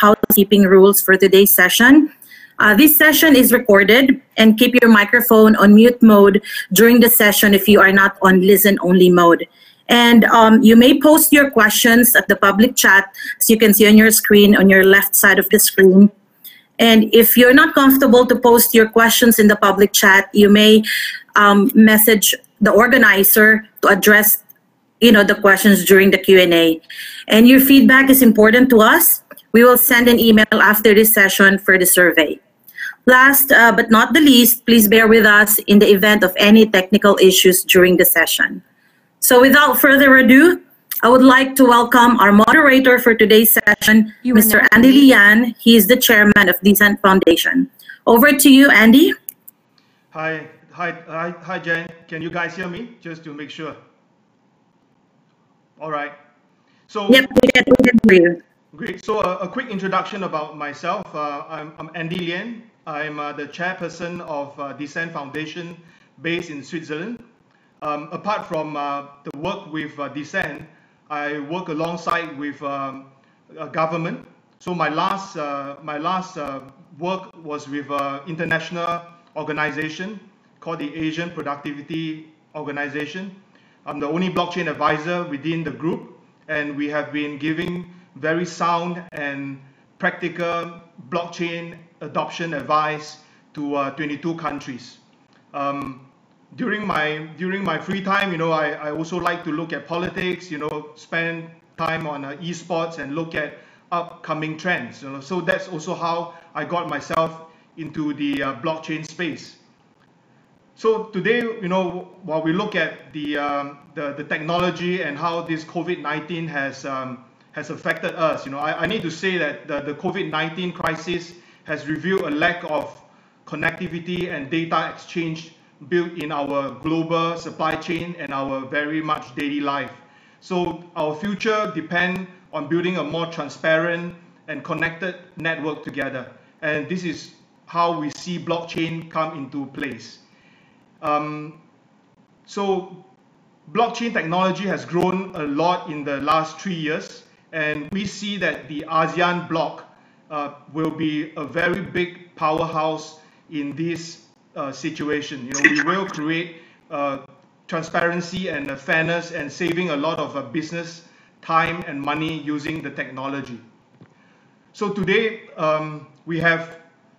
housekeeping rules for today's session. Uh, this session is recorded and keep your microphone on mute mode during the session if you are not on listen only mode. And um, you may post your questions at the public chat, as you can see on your screen, on your left side of the screen. And if you're not comfortable to post your questions in the public chat, you may um, message the organizer to address you know the questions during the Q&A. And your feedback is important to us. We will send an email after this session for the survey. Last uh, but not the least, please bear with us in the event of any technical issues during the session. So without further ado, I would like to welcome our moderator for today's session, You Mr. Anndy Lian. He is the chairman of Decent Foundation. Over to you, Anndy. Hi, hi, hi, hi, Jen. Can you guys hear me? Just to make sure. All right. So Yep, we can, we can hear you. Great. So a, a quick introduction about myself. Uh, I'm, I'm Anndy Lian. I'm uh, the chairperson of uh, Decent Foundation, based in Switzerland. Um, apart from uh, the work with uh, Decent, I work alongside with um, government. So my last uh, my last uh, work was with an international organization called the Asian Productivity Organization. I'm the only blockchain advisor within the group, and we have been giving very sound and practical blockchain adoption advice to uh, 22 countries. Um, during my during my free time, you know, I, I also like to look at politics, you know, spend time on uh, esports and look at upcoming trends. You know, so that's also how I got myself into the uh, blockchain space. So today, you know, while we look at the um, the, the technology and how this COVID-19 has um, has affected us, you know, I, I need to say that the, the COVID-19 crisis has revealed a lack of connectivity and data exchange built in our global supply chain and our very much daily life. So our future depend on building a more transparent and connected network together. And this is how we see blockchain come into place. Um, so blockchain technology has grown a lot in the last three years, and we see that the ASEAN bloc uh, will be a very big powerhouse in this uh, situation. You know, we will create uh, transparency and uh, fairness and saving a lot of uh, business time and money using the technology. So today um, we have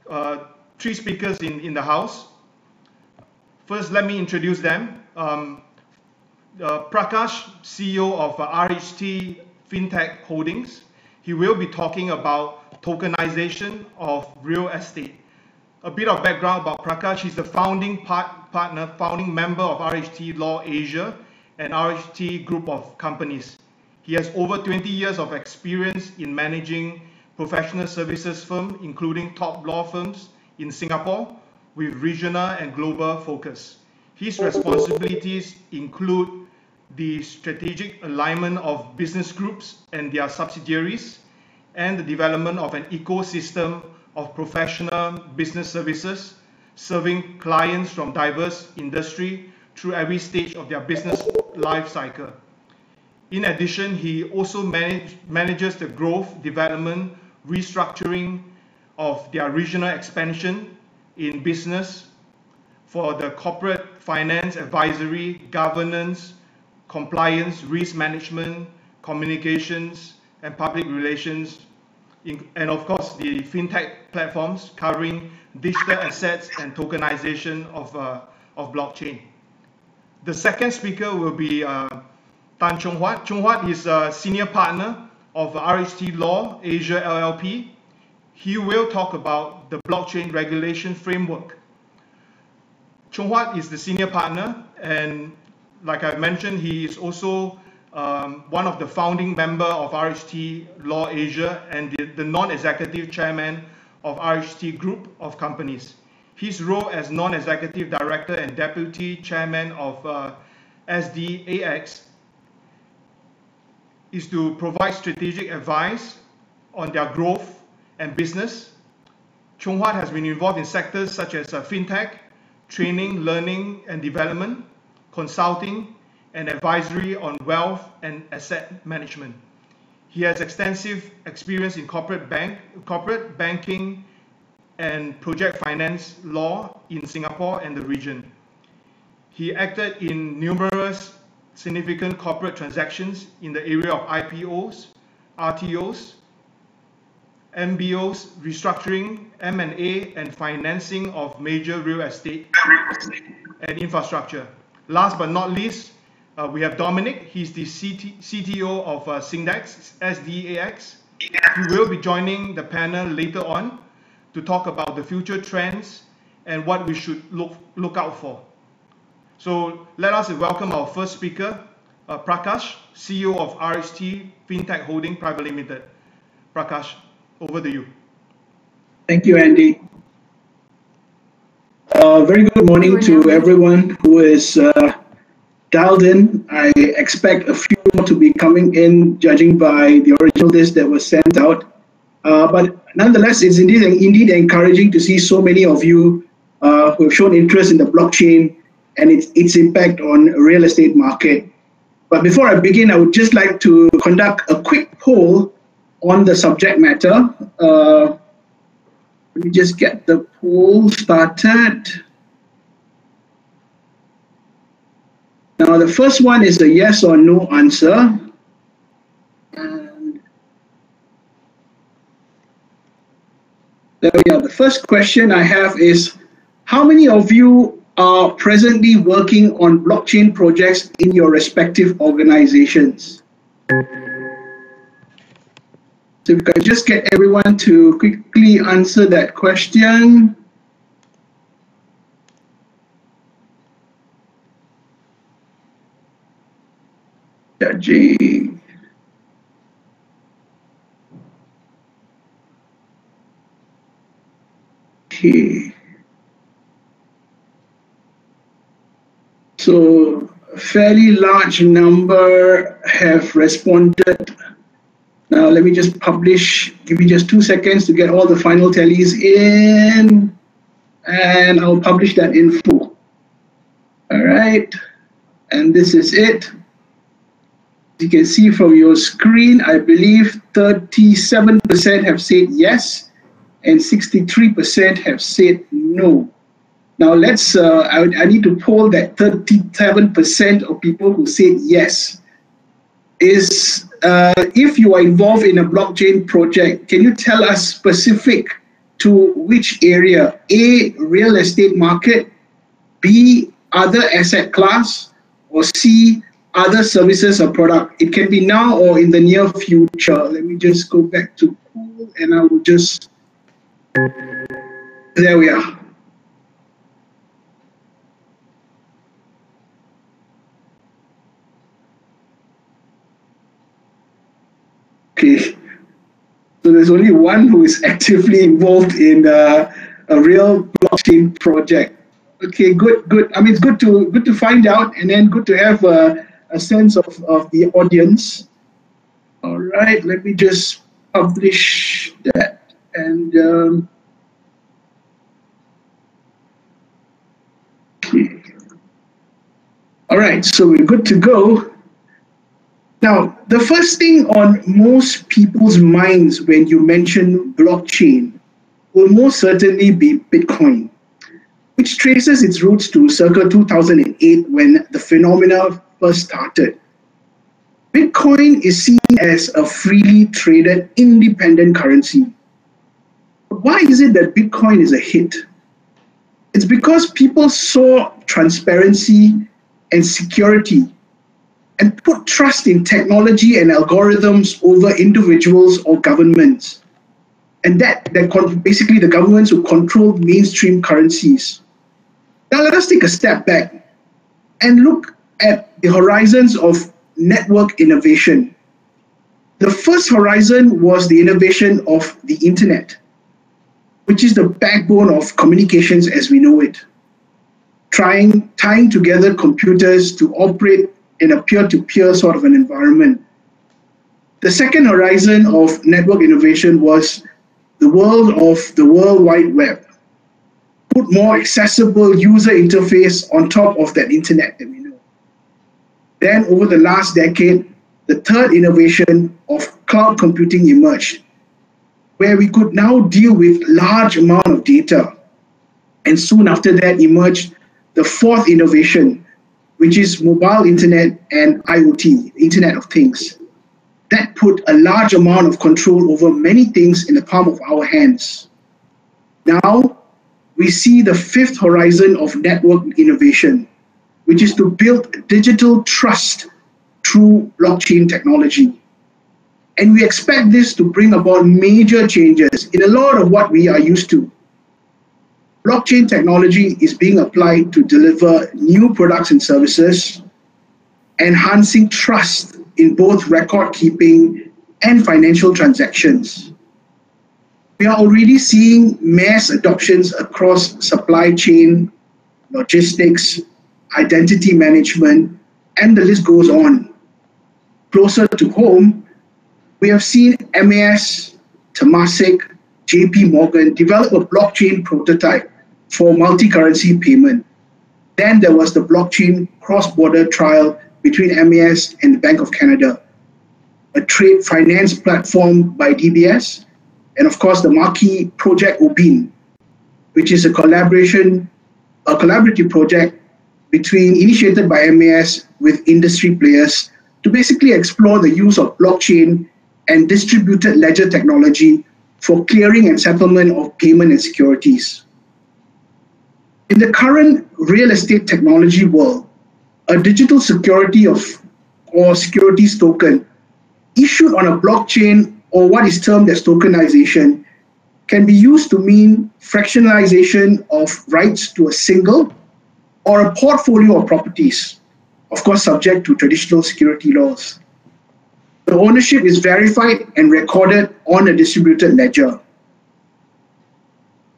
uh, three speakers in, in the house. First, let me introduce them. Um, Prakash, CEO of RHT FinTech Holdings. He will be talking about tokenization of real estate. A bit of background about Prakash. He's the founding part, partner, founding member of RHT Law Asia and RHT Group of Companies. He has over 20 years of experience in managing professional services firms, including top law firms in Singapore, with regional and global focus. His responsibilities include the strategic alignment of business groups and their subsidiaries, and the development of an ecosystem of professional business services, serving clients from diverse industry through every stage of their business life cycle. In addition, he also manage, manages the growth, development, restructuring of their regional expansion in business for the corporate finance, advisory, governance, compliance, risk management, communications, and public relations, and of course the fintech platforms covering digital assets and tokenization of, uh, of blockchain. The second speaker will be uh, Tan Chong Huat. Chong Huat is a senior partner of RHT Law Asia LLP. He will talk about the blockchain regulation framework. Chong Huat is the senior partner, and like I mentioned, he is also um, one of the founding member of RHT Law Asia and the, the non-executive chairman of RHT Group of Companies. His role as non-executive director and deputy chairman of uh, SDAX is to provide strategic advice on their growth and business. Chong Huat has been involved in sectors such as uh, fintech, training, learning and development, consulting, and advisory on wealth and asset management. He has extensive experience in corporate bank, corporate banking, and project finance law in Singapore and the region. He acted in numerous significant corporate transactions in the area of IPOs, RTOs, MBOs, restructuring, M&A, and financing of major real estate and infrastructure. Last but not least, uh, we have Dominic. He's the CT, CTO of uh, Sindax, SDAX. He will be joining the panel later on to talk about the future trends and what we should look, look out for. So let us welcome our first speaker, uh, Prakash, CEO of RHT FinTech Holding Private Limited. Prakash, over to you. Thank you, Anndy. Uh, very good morning to everyone who is uh, dialed in. I expect a few more to be coming in, judging by the original list that was sent out. Uh, but nonetheless, it's indeed indeed encouraging to see so many of you uh, who have shown interest in the blockchain and its, its impact on real estate market. But before I begin, I would just like to conduct a quick poll on the subject matter. Let me just get the poll started. Now, the first one is a yes or no answer. And there we are. The first question I have is, how many of you are presently working on blockchain projects in your respective organizations? So we can just get everyone to quickly answer that question. Judging. Okay. So fairly large number have responded. Now let me just publish, give me just two seconds to get all the final tallies in and I'll publish that in full. All right, and this is it you can see from your screen, I believe 37% have said yes and 63% have said no. Now let's, uh, I, I need to poll that 37% of people who said yes. Is uh, if you are involved in a blockchain project, can you tell us specific to which area? A, real estate market, B, other asset class, or C, other services or product. It can be now or in the near future. Let me just go back to pool and I will just, there we are. Okay, so there's only one who is actively involved in uh, a real blockchain project. Okay, good, good. I mean, it's good to good to find out, and then good to have uh, a sense of, of the audience. All right, let me just publish that. And um, okay. All right, so we're good to go. Now, the first thing on most people's minds when you mention blockchain will most certainly be Bitcoin, which traces its roots to circa 2008 when the phenomena first started. Bitcoin is seen as a freely traded independent currency. Why is it that Bitcoin is a hit? It's because people saw transparency and security and put trust in technology and algorithms over individuals or governments. And that, that basically the governments who control mainstream currencies. Now let us take a step back and look at the horizons of network innovation. The first horizon was the innovation of the internet, which is the backbone of communications as we know it. Trying, tying together computers to operate in a peer-to-peer sort of an environment. The second horizon of network innovation was the world of the World Wide Web. Put more accessible user interface on top of that internet that we know. then over the last decade, the third innovation of cloud computing emerged, where we could now deal with large amount of data. And soon after that emerged the fourth innovation, which is mobile internet and IoT, Internet of Things. That put a large amount of control over many things in the palm of our hands. Now, we see the fifth horizon of network innovation, which is to build digital trust through blockchain technology. And we expect this to bring about major changes in a lot of what we are used to. Blockchain technology is being applied to deliver new products and services, enhancing trust in both record keeping and financial transactions. We are already seeing mass adoptions across supply chain, logistics, identity management, and the list goes on. Closer to home, we have seen MAS, Temasek, JP Morgan develop a blockchain prototype for multi-currency payment. Then there was the blockchain cross-border trial between MAS and the Bank of Canada, a trade finance platform by DBS, and of course the marquee project Ubin, which is a collaboration, a collaborative project between initiated by MAS with industry players to basically explore the use of blockchain and distributed ledger technology for clearing and settlement of payment and securities. In the current real estate technology world, a digital security of or securities token issued on a blockchain or what is termed as tokenization can be used to mean fractionalization of rights to a single or a portfolio of properties, of course, subject to traditional security laws. The ownership is verified and recorded on a distributed ledger.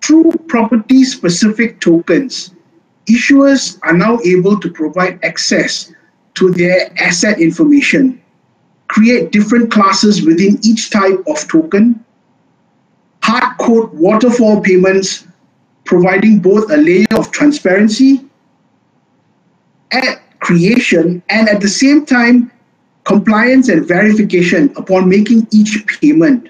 Through property specific tokens, issuers are now able to provide access to their asset information, create different classes within each type of token, hard code waterfall payments, providing both a layer of transparency at creation and at the same time compliance and verification upon making each payment.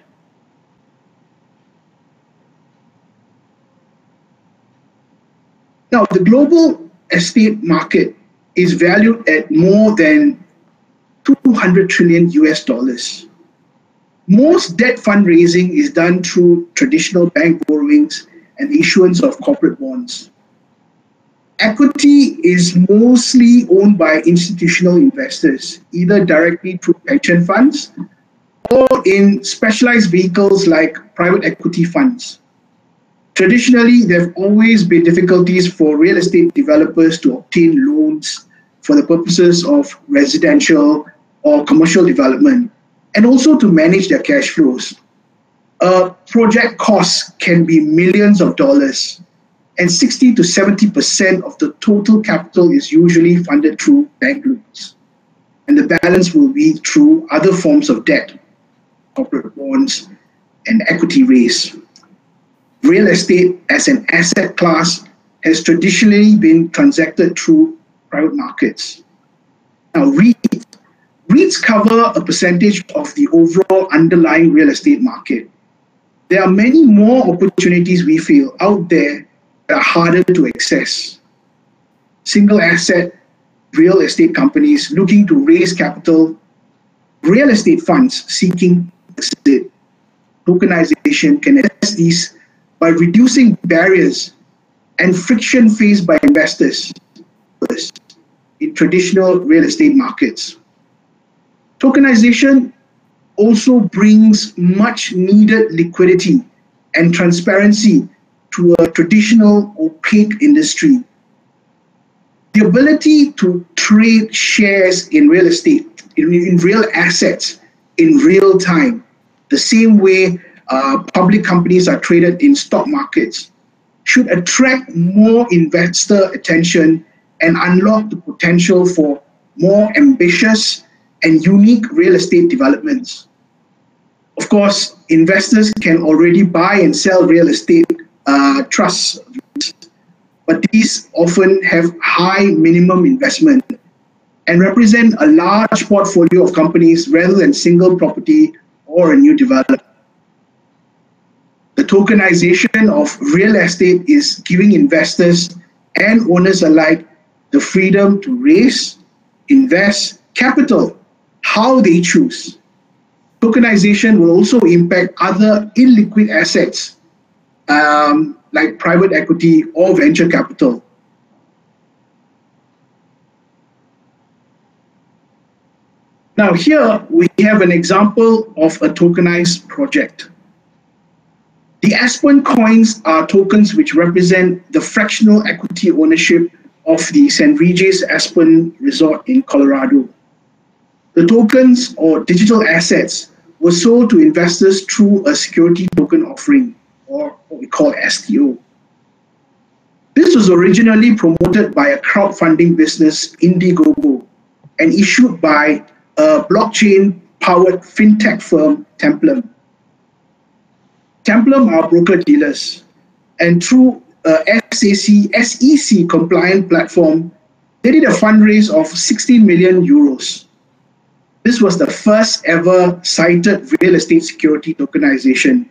Now, the global estate market is valued at more than 200 trillion US dollars. Most debt fundraising is done through traditional bank borrowings and issuance of corporate bonds. Equity is mostly owned by institutional investors, either directly through pension funds or in specialized vehicles like private equity funds. Traditionally, there have always been difficulties for real estate developers to obtain loans for the purposes of residential or commercial development and also to manage their cash flows. Uh, project costs can be millions of dollars and 60 to 70% of the total capital is usually funded through bank loans. And the balance will be through other forms of debt, corporate bonds, and equity raise. Real estate as an asset class has traditionally been transacted through private markets. Now, REITs, REITs cover a percentage of the overall underlying real estate market. There are many more opportunities we feel out there that are harder to access. Single asset real estate companies looking to raise capital, real estate funds seeking exit, tokenization can address these by reducing barriers and friction faced by investors in traditional real estate markets. Tokenization also brings much needed liquidity and transparency to a traditional opaque industry. The ability to trade shares in real estate, in, in real assets, in real time, the same way uh, public companies are traded in stock markets, should attract more investor attention and unlock the potential for more ambitious and unique real estate developments. Of course, investors can already buy and sell real estate uh, trusts, but these often have high minimum investment and represent a large portfolio of companies rather than single property or a new development. The tokenization of real estate is giving investors and owners alike the freedom to raise, invest capital how they choose. Tokenization will also impact other illiquid assets um, like private equity or venture capital. Now here we have an example of a tokenized project. The Aspen coins are tokens which represent the fractional equity ownership of the St. Regis Aspen Resort in Colorado. The tokens or digital assets were sold to investors through a security token offering, or what we call STO. This was originally promoted by a crowdfunding business, Indiegogo, and issued by a blockchain powered fintech firm, Templum. Templum are broker dealers, and through uh, a SAC, SEC compliant platform, they did a fundraise of 16 million euros. This was the first ever cited real estate security tokenization,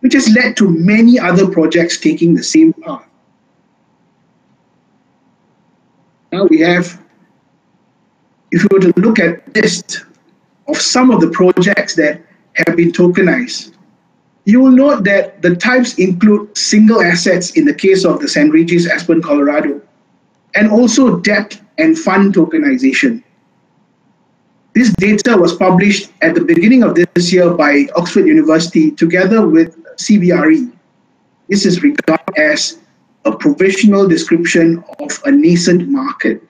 which has led to many other projects taking the same path. Now we have, if you were to look at list of some of the projects that have been tokenized, you will note that the types include single assets in the case of the San Regis Aspen, Colorado, and also debt and fund tokenization. This data was published at the beginning of this year by Oxford University together with CBRE. This is regarded as a provisional description of a nascent market.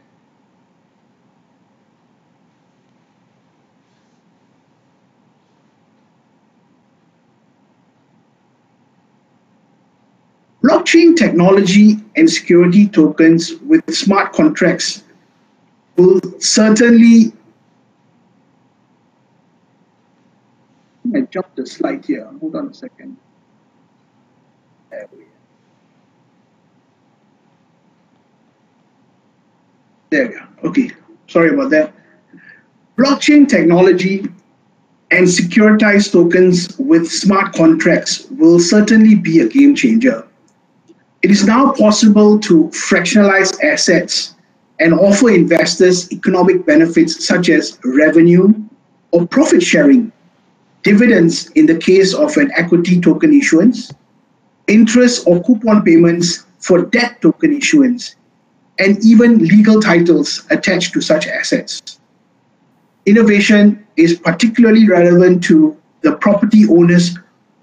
Blockchain technology and security tokens with smart contracts will certainly I jumped the slide here. Hold on a second. There we There we go. Okay. Sorry about that. Blockchain technology and securitized tokens with smart contracts will certainly be a game changer. It is now possible to fractionalize assets and offer investors economic benefits such as revenue or profit sharing dividends in the case of an equity token issuance, interest or coupon payments for debt token issuance, and even legal titles attached to such assets. Innovation is particularly relevant to the property owners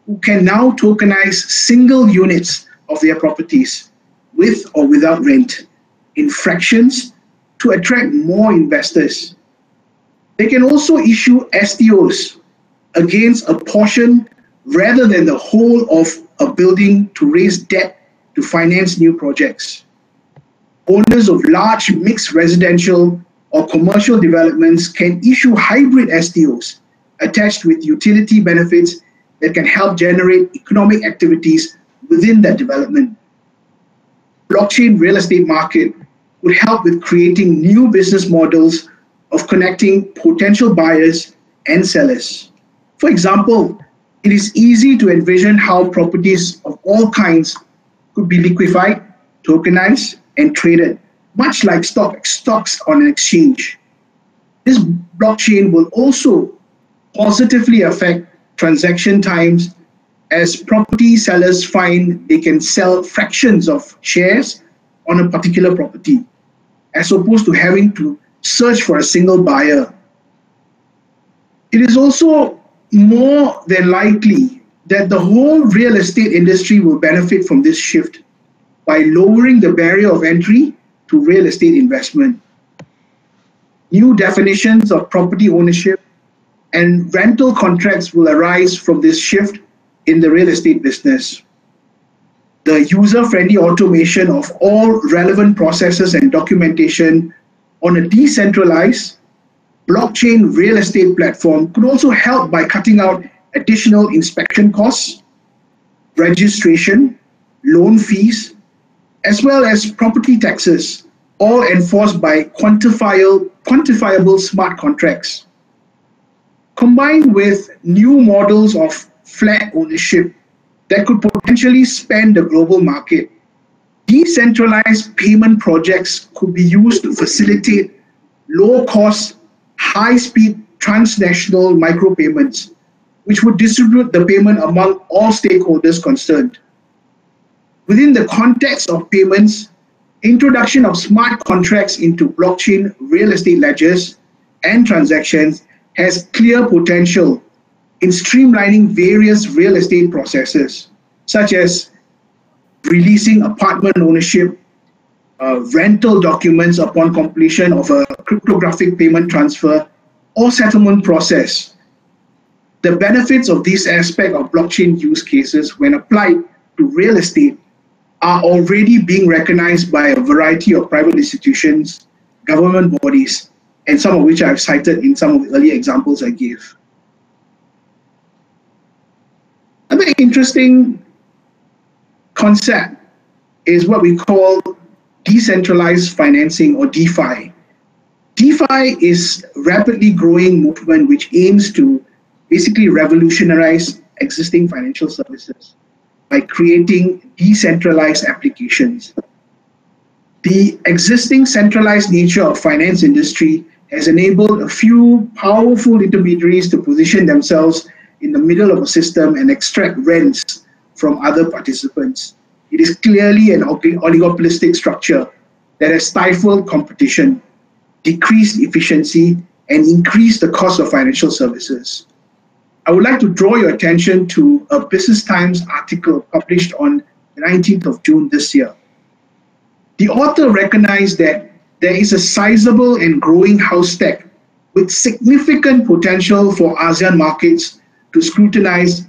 who can now tokenize single units of their properties with or without rent in fractions to attract more investors. They can also issue STOs against a portion rather than the whole of a building to raise debt to finance new projects. Owners of large mixed residential or commercial developments can issue hybrid STOs attached with utility benefits that can help generate economic activities within that development. Blockchain real estate market would help with creating new business models of connecting potential buyers and sellers. For example, it is easy to envision how properties of all kinds could be liquefied, tokenized, and traded, much like stock, stocks on an exchange. This blockchain will also positively affect transaction times as property sellers find they can sell fractions of shares on a particular property, as opposed to having to search for a single buyer. It is also more than likely that the whole real estate industry will benefit from this shift by lowering the barrier of entry to real estate investment. New definitions of property ownership and rental contracts will arise from this shift in the real estate business. The user-friendly automation of all relevant processes and documentation on a decentralized blockchain real estate platform could also help by cutting out additional inspection costs, registration, loan fees, as well as property taxes, all enforced by quantifiable, quantifiable smart contracts. combined with new models of flat ownership that could potentially span the global market, decentralized payment projects could be used to facilitate low cost, high speed transnational micropayments, which would distribute the payment among all stakeholders concerned. Within the context of payments, introduction of smart contracts into blockchain real estate ledgers and transactions has clear potential in streamlining various real estate processes, such as releasing apartment ownership, uh, rental documents upon completion of a cryptographic payment transfer, or settlement process. The benefits of this aspect of blockchain use cases when applied to real estate are already being recognized by a variety of private institutions, government bodies, and some of which I've cited in some of the earlier examples I gave. Another interesting concept is what we call decentralized financing or DeFi. DeFi is rapidly growing movement which aims to basically revolutionize existing financial services by creating decentralized applications. The existing centralized nature of finance industry has enabled a few powerful intermediaries to position themselves in the middle of a system and extract rents from other participants. It is clearly an oligopolistic structure that has stifled competition, decreased efficiency, and increased the cost of financial services. I would like to draw your attention to a Business Times article published on the 19th of June this year. The author recognized that there is a sizable and growing house tech with significant potential for ASEAN markets to scrutinize,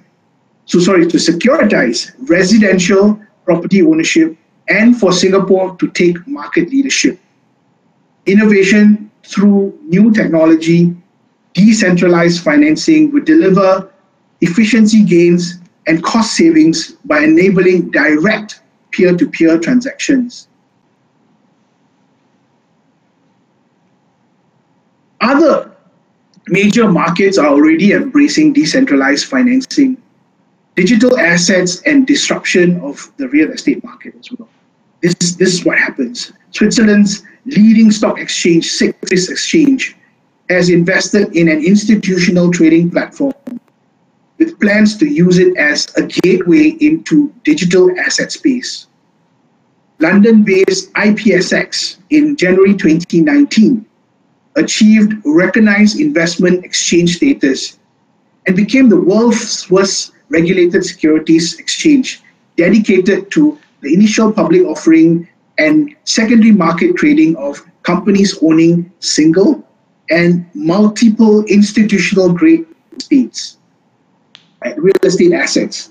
so sorry, to securitize residential property ownership and for Singapore to take market leadership. Innovation through new technology, decentralized financing would deliver efficiency gains and cost savings by enabling direct peer-to-peer transactions. Other major markets are already embracing decentralized financing, digital assets, and disruption of the real estate market as well. This, this is what happens. Switzerland's leading stock exchange, Swiss Exchange, has invested in an institutional trading platform with plans to use it as a gateway into digital asset space. London-based IPSX in January 2019 achieved recognized investment exchange status and became the world's first regulated securities exchange dedicated to the initial public offering and secondary market trading of companies owning single and multiple institutional grade estates, right, real estate assets.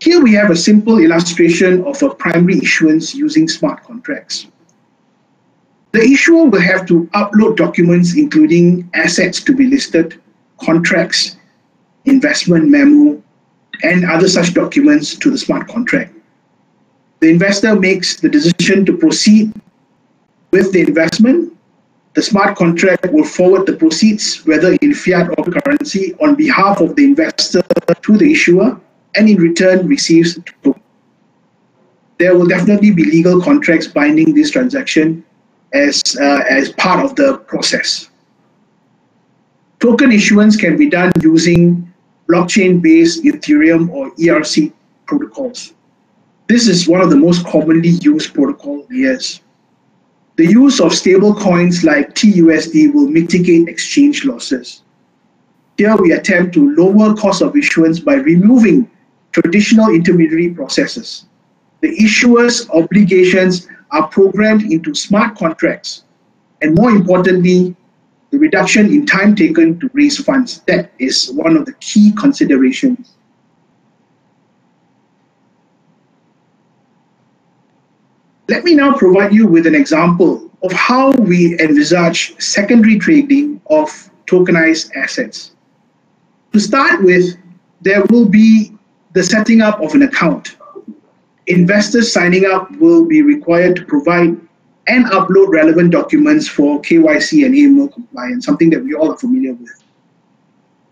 Here we have a simple illustration of a primary issuance using smart contracts. The issuer will have to upload documents including assets to be listed, contracts, investment memo, and other such documents to the smart contract. The investor makes the decision to proceed with the investment. The smart contract will forward the proceeds, whether in fiat or currency, on behalf of the investor to the issuer and in return receives there will definitely be legal contracts binding this transaction as, uh, as part of the process. Token issuance can be done using blockchain-based Ethereum or ERC protocols. This is one of the most commonly used protocol layers. The use of stable coins like TUSD will mitigate exchange losses. Here we attempt to lower cost of issuance by removing traditional intermediary processes. The issuer's obligations are programmed into smart contracts, and more importantly, the reduction in time taken to raise funds. That is one of the key considerations. Let me now provide you with an example of how we envisage secondary trading of tokenized assets. To start with, there will be the setting up of an account. Investors signing up will be required to provide and upload relevant documents for KYC and AML compliance, something that we all are familiar with.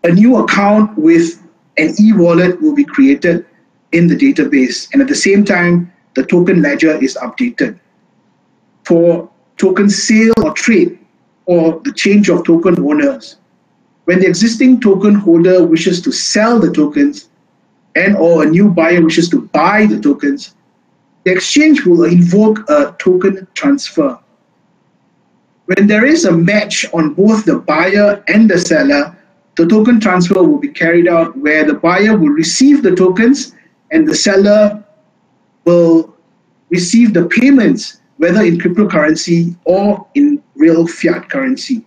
A new account with an e-wallet will be created in the database, and at the same time, the token ledger is updated. For token sale or trade, or the change of token owners, when the existing token holder wishes to sell the tokens and or a new buyer wishes to buy the tokens, the exchange will invoke a token transfer. When there is a match on both the buyer and the seller, the token transfer will be carried out where the buyer will receive the tokens and the seller will receive the payments, whether in cryptocurrency or in real fiat currency.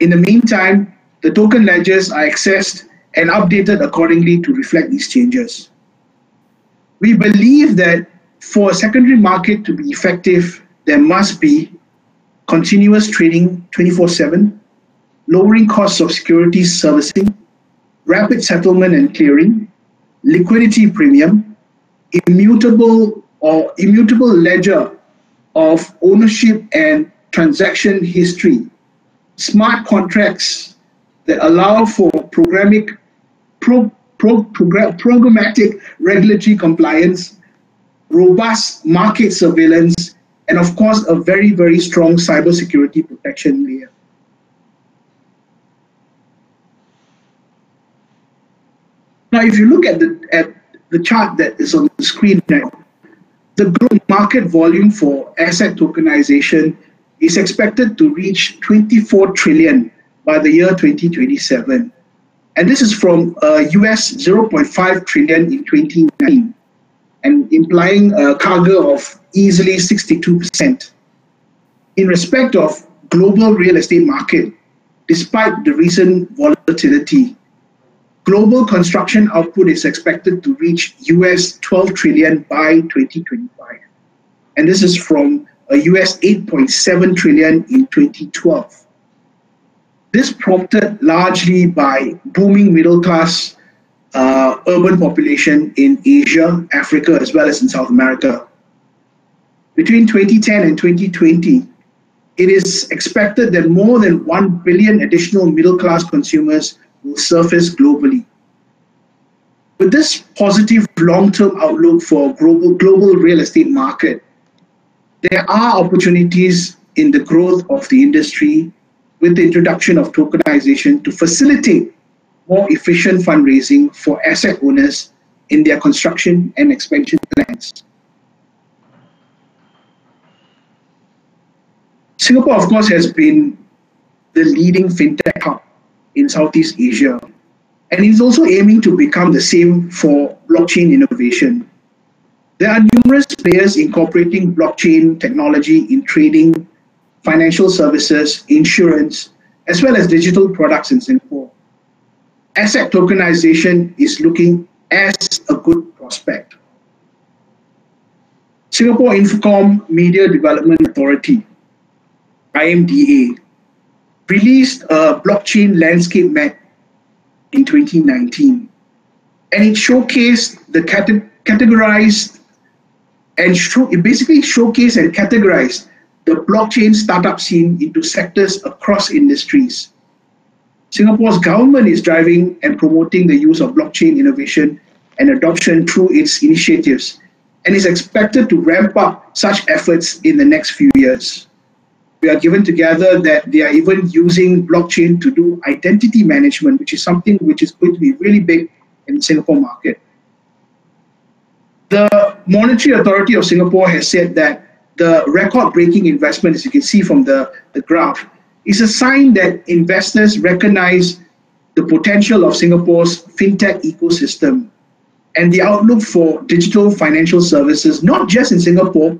In the meantime, the token ledgers are accessed and updated accordingly to reflect these changes. We believe that for a secondary market to be effective, there must be continuous trading 24 7, lowering costs of securities servicing, rapid settlement and clearing, liquidity premium, immutable or immutable ledger of ownership and transaction history, smart contracts that allow for programmatic, pro, pro, programmatic regulatory compliance, robust market surveillance, and of course, a very, very strong cybersecurity protection layer. Now, if you look at the, at the chart that is on the screen now, the global market volume for asset tokenization is expected to reach 24 trillion by the year 2027. And this is from uh, US 0.5 trillion in 2019 and implying a CAGR of easily 62%. In respect of global real estate market, despite the recent volatility, global construction output is expected to reach US 12 trillion by 2025. And this is from a US 8.7 trillion in 2012. This prompted largely by booming middle class uh, urban population in Asia, Africa, as well as in South America. Between 2010 and 2020, it is expected that more than 1 billion additional middle class consumers will surface globally. With this positive long term outlook for global, global real estate market, there are opportunities in the growth of the industry with the introduction of tokenization to facilitate more efficient fundraising for asset owners in their construction and expansion plans. Singapore, of course, has been the leading fintech hub in Southeast Asia and is also aiming to become the same for blockchain innovation. There are numerous players incorporating blockchain technology in trading, financial services, insurance, as well as digital products in Singapore. Asset tokenization is looking as a good prospect. Singapore Infocomm Media Development Authority, IMDA, released a blockchain landscape map in 2019. And it showcased the categorized and it basically showcased and categorized the blockchain startup scene into sectors across industries. Singapore's government is driving and promoting the use of blockchain innovation and adoption through its initiatives and is expected to ramp up such efforts in the next few years. We are given together that they are even using blockchain to do identity management, which is something which is going to be really big in the Singapore market. The Monetary Authority of Singapore has said that the record-breaking investment, as you can see from the, the graph, is a sign that investors recognize the potential of Singapore's fintech ecosystem and the outlook for digital financial services, not just in Singapore,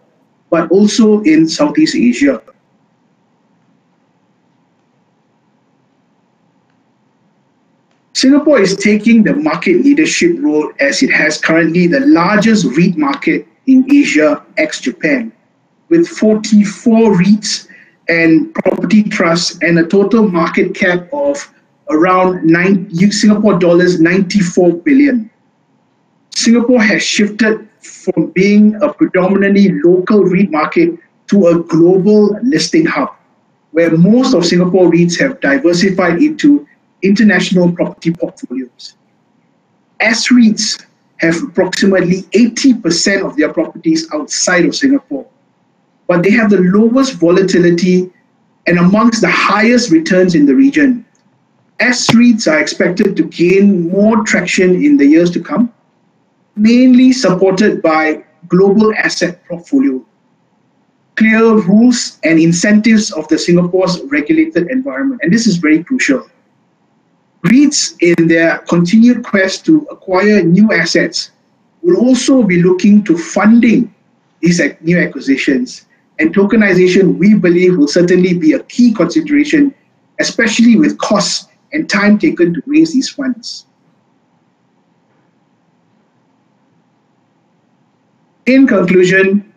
but also in Southeast Asia. Singapore is taking the market leadership role as it has currently the largest REIT market in Asia ex Japan, with 44 REITs and property trusts and a total market cap of around nine, Singapore dollars 94 billion. Singapore has shifted from being a predominantly local REIT market to a global listing hub where most of Singapore REITs have diversified into international property portfolios. S-REITs have approximately 80% of their properties outside of Singapore, but they have the lowest volatility and amongst the highest returns in the region. S-REITs are expected to gain more traction in the years to come, mainly supported by global asset portfolio, clear rules and incentives of the Singapore's regulated environment. And this is very crucial. REITs, in their continued quest to acquire new assets, will also be looking to funding these new acquisitions. And tokenization, we believe, will certainly be a key consideration, especially with costs and time taken to raise these funds. In conclusion,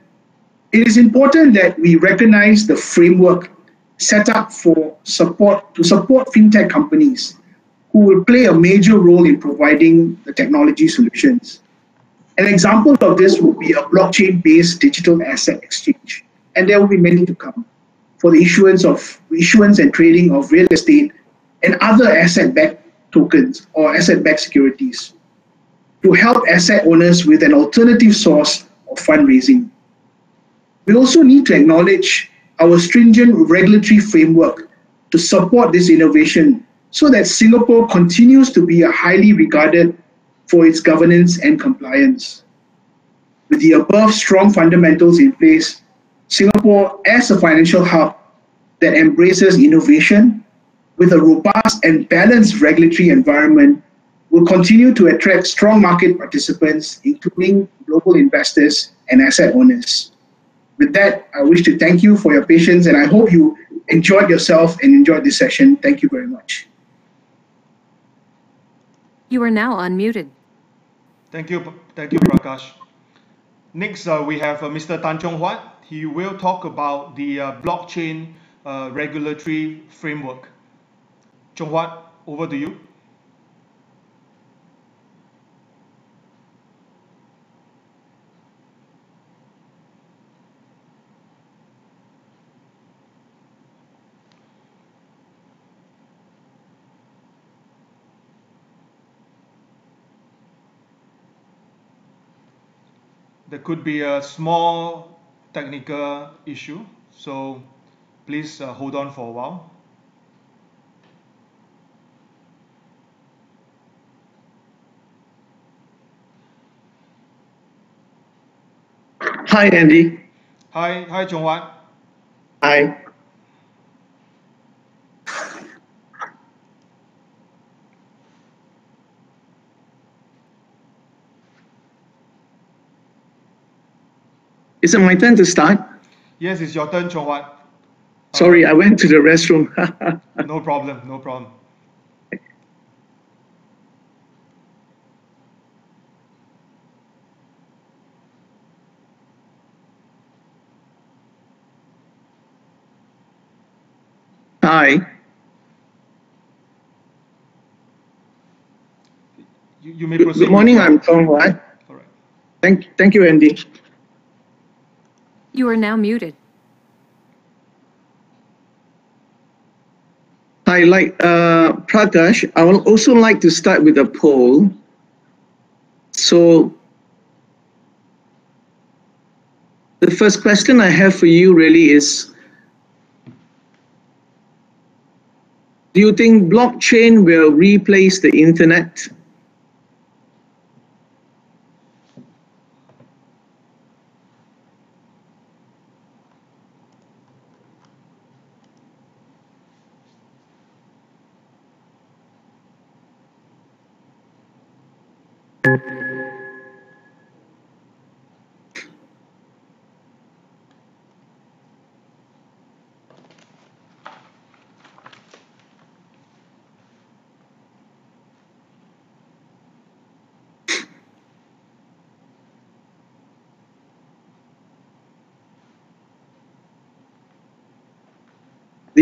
it is important that we recognize the framework set up for support to support fintech companies who will play a major role in providing the technology solutions. An example of this would be a blockchain-based digital asset exchange, and there will be many to come for the issuance of issuance and trading of real estate and other asset-backed tokens or asset-backed securities to help asset owners with an alternative source of fundraising. We also need to acknowledge our stringent regulatory framework to support this innovation so that Singapore continues to be a highly regarded for its governance and compliance. With the above strong fundamentals in place, Singapore as a financial hub that embraces innovation with a robust and balanced regulatory environment will continue to attract strong market participants, including global investors and asset owners. With that, I wish to thank you for your patience and I hope you enjoyed yourself and enjoyed this session. Thank you very much. You are now unmuted. Thank you, thank you, Prakash. Next, uh, we have uh, Mr. Tan Chong Huat. He will talk about the uh, blockchain uh, regulatory framework. Chong Huat, over to you. there could be a small technical issue so please uh, hold on for a while Hi, Anndy. Hi, hi, Chong Huat. Hi. Is it my turn to start? Yes, it's your turn, Chong Huat. Uh, Sorry, I went to the restroom. no problem, no problem. Hi. You, you may proceed. Good morning, I'm Tom Huat. All right. Thank, thank you, Anndy. You are now muted. Hi, like uh, Prakash, I would also like to start with a poll. So the first question I have for you really is, do you think blockchain will replace the internet?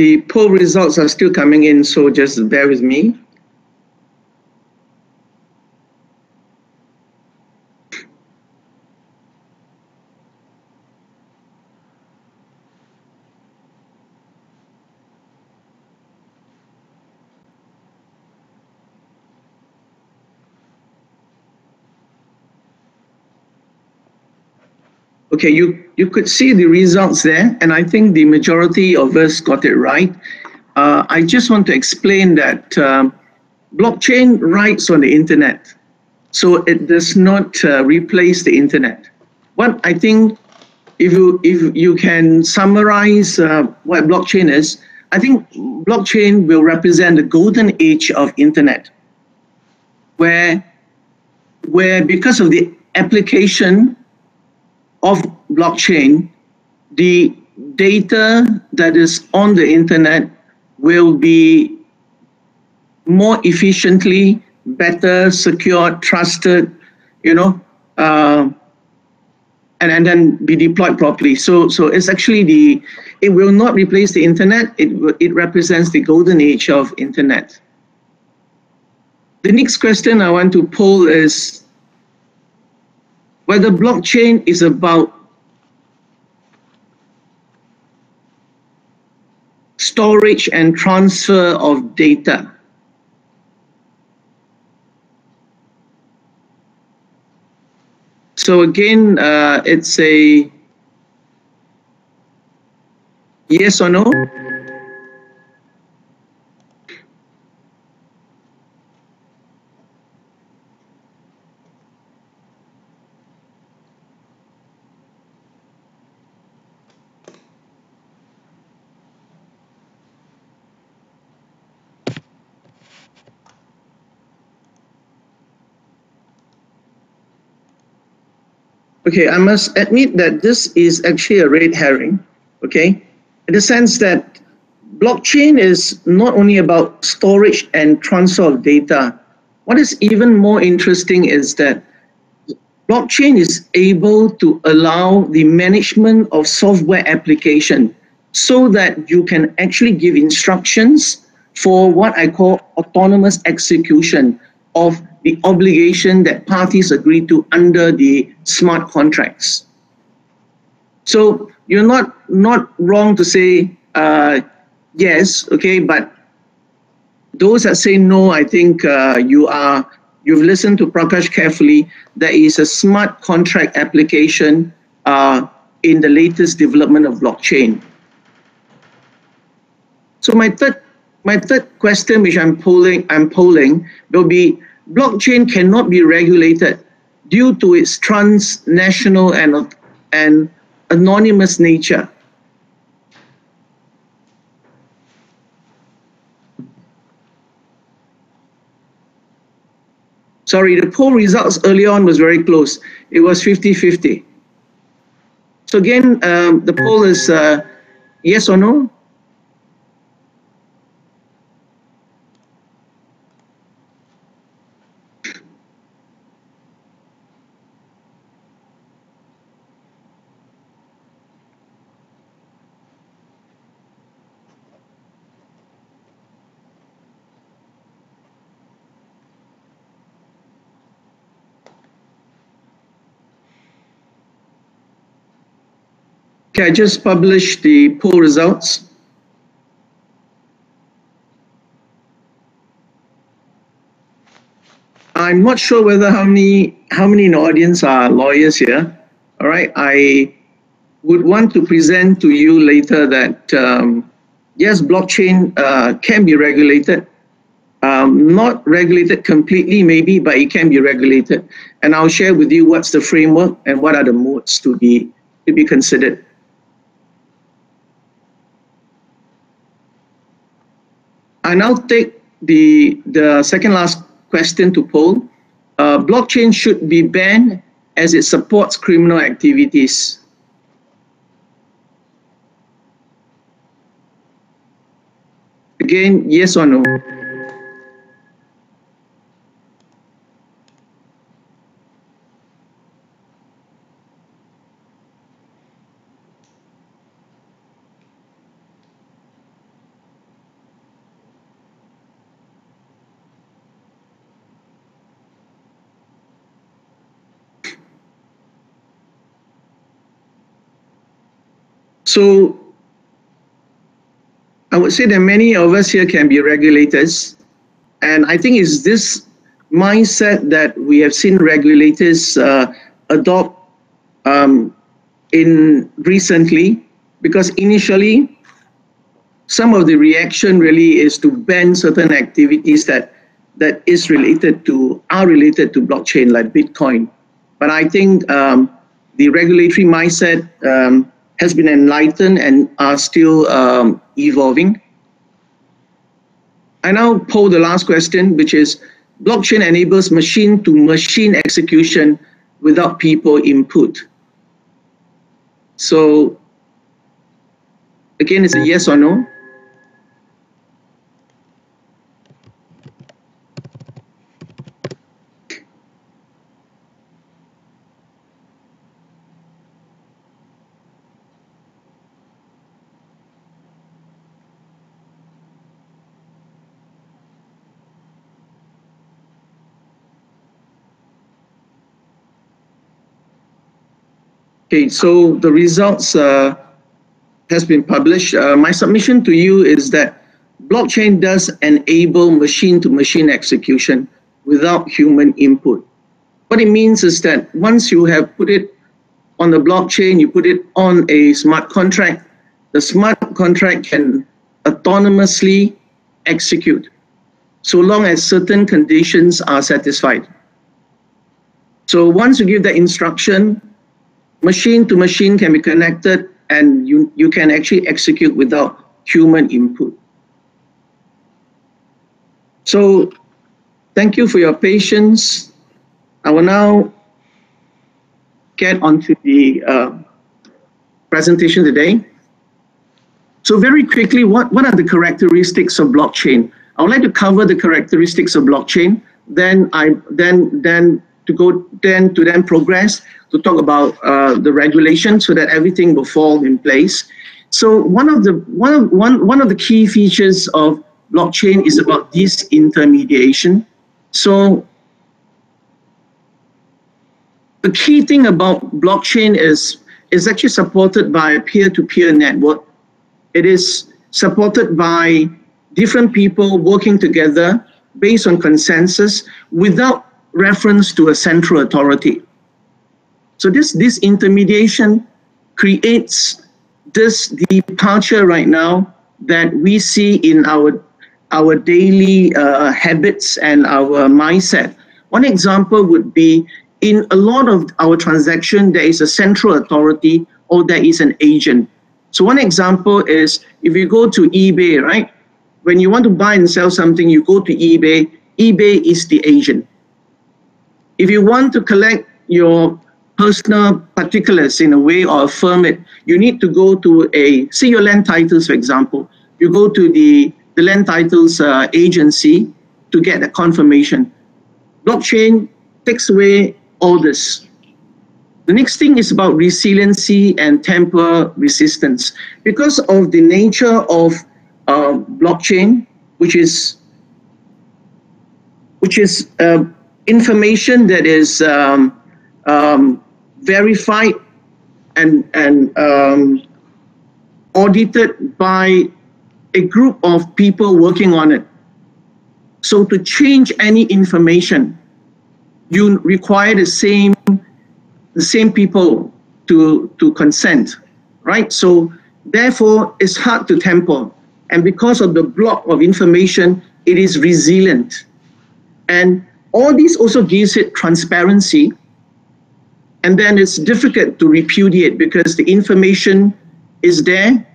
The poll results are still coming in, so just bear with me. Okay, you, you could see the results there, and I think the majority of us got it right. Uh, I just want to explain that um, blockchain writes on the internet, so it does not uh, replace the internet. What I think, if you if you can summarize uh, what blockchain is, I think blockchain will represent the golden age of internet, where where because of the application of blockchain, the data that is on the internet will be more efficiently, better, secure, trusted, you know, uh, and, and then be deployed properly. So, so it's actually the, it will not replace the internet. It, it represents the golden age of internet. The next question I want to poll is whether blockchain is about storage and transfer of data. So again, uh, it's a yes or no. Okay, I must admit that this is actually a red herring, okay, in the sense that blockchain is not only about storage and transfer of data. What is even more interesting is that blockchain is able to allow the management of software application so that you can actually give instructions for what I call autonomous execution of the obligation that parties agree to under the smart contracts. So you're not not wrong to say uh, yes, okay, but those that say no, I think uh, you are you've listened to Prakash carefully. There is a smart contract application uh, in the latest development of blockchain. So my third my third question, which I'm polling, I'm polling, will be blockchain cannot be regulated due to its transnational and, and anonymous nature. Sorry, the poll results early on was very close. It was 50-50. So again, um, the poll is uh, yes or no? Okay, I just published the poll results. I'm not sure whether how many how many in the audience are lawyers here. All right, I would want to present to you later that um, yes, blockchain uh, can be regulated. Um, not regulated completely, maybe, but it can be regulated. And I'll share with you what's the framework and what are the modes to be to be considered. I now take the, the second last question to poll. Uh, blockchain should be banned as it supports criminal activities. Again, yes or no? So I would say that many of us here can be regulators. And I think it's this mindset that we have seen regulators uh, adopt um, in recently because initially some of the reaction really is to ban certain activities that that is related to are related to blockchain like Bitcoin. But I think um, the regulatory mindset um, has been enlightened and are still um, evolving. I now pose the last question, which is blockchain enables machine to machine execution without people input. So again, it's a yes or no. Okay, so the results uh, has been published. Uh, my submission to you is that blockchain does enable machine-to-machine -machine execution without human input. What it means is that once you have put it on the blockchain, you put it on a smart contract, the smart contract can autonomously execute so long as certain conditions are satisfied. So once you give the instruction, machine to machine can be connected and you, you can actually execute without human input. So thank you for your patience. I will now get onto the uh, presentation today. So very quickly, what, what are the characteristics of blockchain? I would like to cover the characteristics of blockchain. Then I then then to go then to then progress to talk about uh, the regulation so that everything will fall in place. So one of the one of one one of the key features of blockchain is about disintermediation. So the key thing about blockchain is is actually supported by a peer-to-peer network. It is supported by different people working together based on consensus without reference to a central authority. So this, this intermediation creates this departure right now that we see in our, our daily uh, habits and our mindset. One example would be in a lot of our transaction, there is a central authority or there is an agent. So one example is if you go to eBay, right? When you want to buy and sell something, you go to eBay. eBay is the agent. If you want to collect your personal particulars in a way or affirm it, you need to go to a, see your land titles, for example. You go to the, the land titles uh, agency to get a confirmation. Blockchain takes away all this. The next thing is about resiliency and tamper resistance. Because of the nature of uh, blockchain, which is which is uh, information that is um, um, verified and, and um, audited by a group of people working on it. So to change any information, you require the same the same people to to consent, right? So therefore, it's hard to tamper, and because of the block of information, it is resilient, and all this also gives it transparency. And then it's difficult to repudiate because the information is there,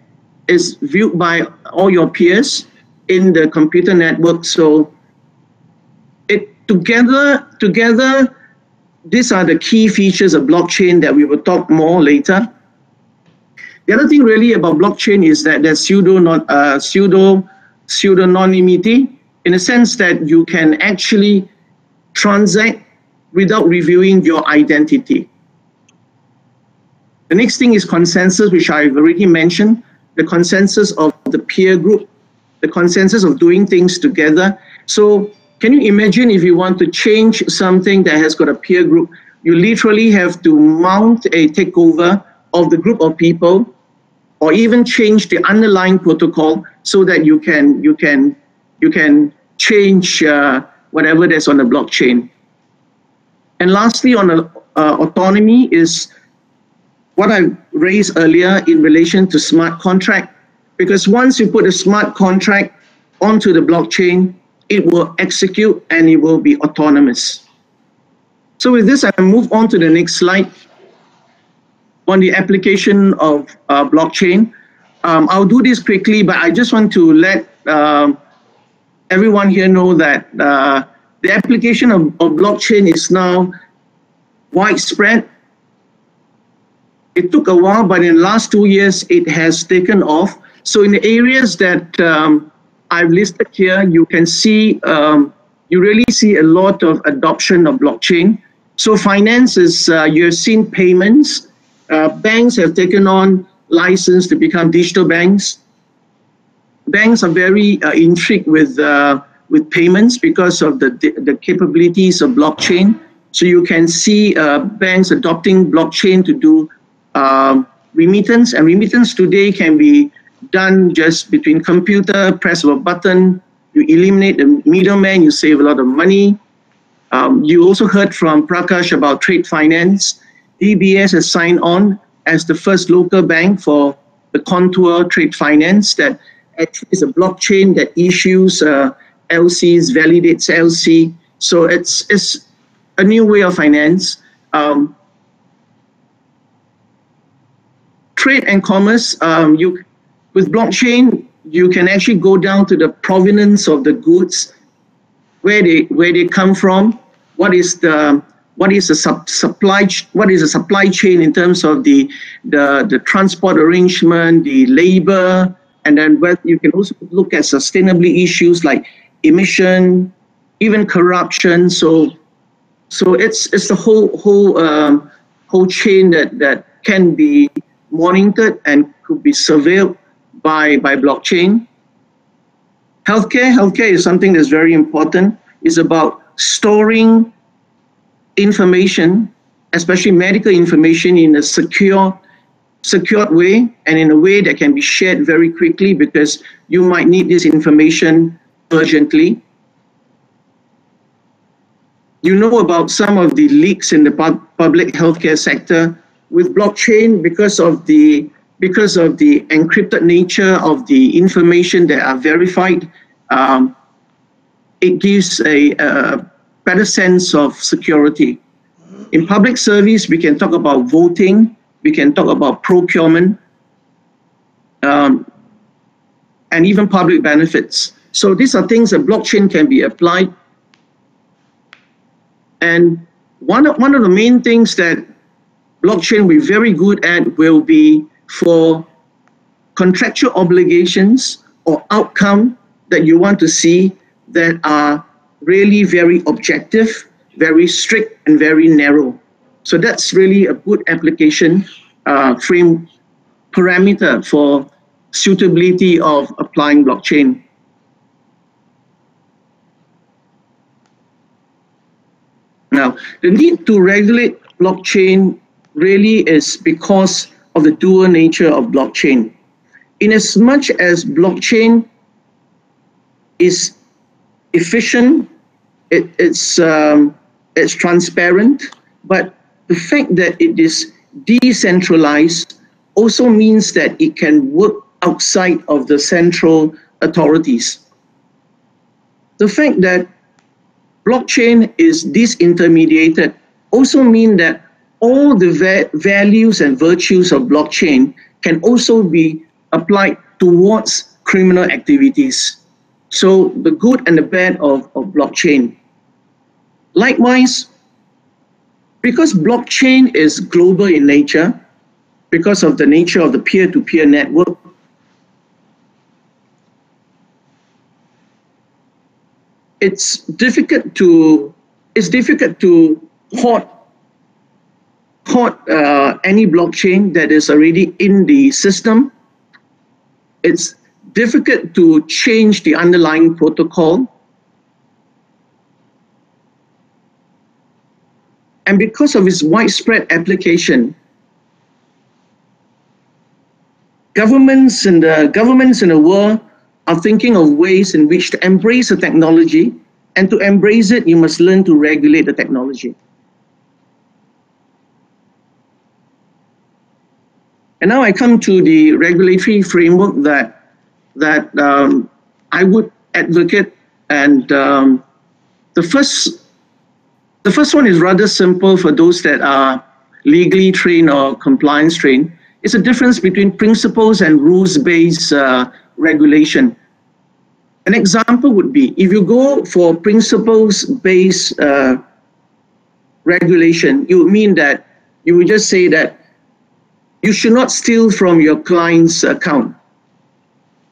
is viewed by all your peers in the computer network. So it together, together, these are the key features of blockchain that we will talk more later. The other thing really about blockchain is that there's pseudo, not, uh, pseudo, pseudonymity in a sense that you can actually transact without reviewing your identity. The next thing is consensus, which I've already mentioned, the consensus of the peer group, the consensus of doing things together. So can you imagine if you want to change something that has got a peer group, you literally have to mount a takeover of the group of people or even change the underlying protocol so that you can you can you can change uh, whatever that's on the blockchain. And lastly, on uh, autonomy is what I raised earlier in relation to smart contract, because once you put a smart contract onto the blockchain, it will execute and it will be autonomous. So with this, I move on to the next slide on the application of uh, blockchain. Um, I'll do this quickly, but I just want to let um, everyone here know that uh, the application of, of blockchain is now widespread. It took a while, but in the last two years, it has taken off. So in the areas that um, I've listed here, you can see, um, you really see a lot of adoption of blockchain. So finance is, uh, you've seen payments. Uh, banks have taken on license to become digital banks. Banks are very uh, intrigued with, uh, with payments because of the, the capabilities of blockchain. So you can see uh, banks adopting blockchain to do um, remittance, and remittance today can be done just between computer, press of a button, you eliminate the middleman, you save a lot of money. Um, you also heard from Prakash about trade finance. DBS has signed on as the first local bank for the contour trade finance that is a blockchain that issues uh, LCs, validates LC. So it's, it's a new way of finance. Um, trade and commerce, um, you with blockchain, you can actually go down to the provenance of the goods, where they where they come from, what is the what is the sub supply what is the supply chain in terms of the the the transport arrangement, the labor, and then where you can also look at sustainability issues like emission, even corruption. So so it's it's the whole whole um, whole chain that that can be monitored and could be surveilled by by blockchain. Healthcare, healthcare is something that's very important. It's about storing information, especially medical information, in a secure, secured way and in a way that can be shared very quickly because you might need this information urgently. You know about some of the leaks in the public healthcare sector with blockchain because of the because of the encrypted nature of the information that are verified. Um, it gives a, a better sense of security. In public service, we can talk about voting, we can talk about procurement, um, and even public benefits. So these are things that blockchain can be applied. And one of, one of the main things that blockchain will be very good at will be for contractual obligations or outcome that you want to see that are really very objective, very strict, and very narrow. So that's really a good application uh, frame parameter for suitability of applying blockchain. Now, the need to regulate blockchain really is because of the dual nature of blockchain. In as much as blockchain is efficient, it, it's, um, it's transparent, but the fact that it is decentralized also means that it can work outside of the central authorities. The fact that blockchain is disintermediated also means that all the va values and virtues of blockchain can also be applied towards criminal activities. So the good and the bad of, of blockchain. Likewise, because blockchain is global in nature, because of the nature of the peer-to-peer -peer network, it's difficult to it's difficult to hoard hoard uh, any blockchain that is already in the system. It's difficult to change the underlying protocol. And because of its widespread application, governments in the governments in the world are thinking of ways in which to embrace the technology, and to embrace it, you must learn to regulate the technology. And now I come to the regulatory framework that that um, I would advocate. And um, the first the first one is rather simple for those that are legally trained or compliance trained. It's a difference between principles and rules-based uh, regulation. An example would be if you go for principles-based uh, regulation, you mean that you would just say that you should not steal from your client's account.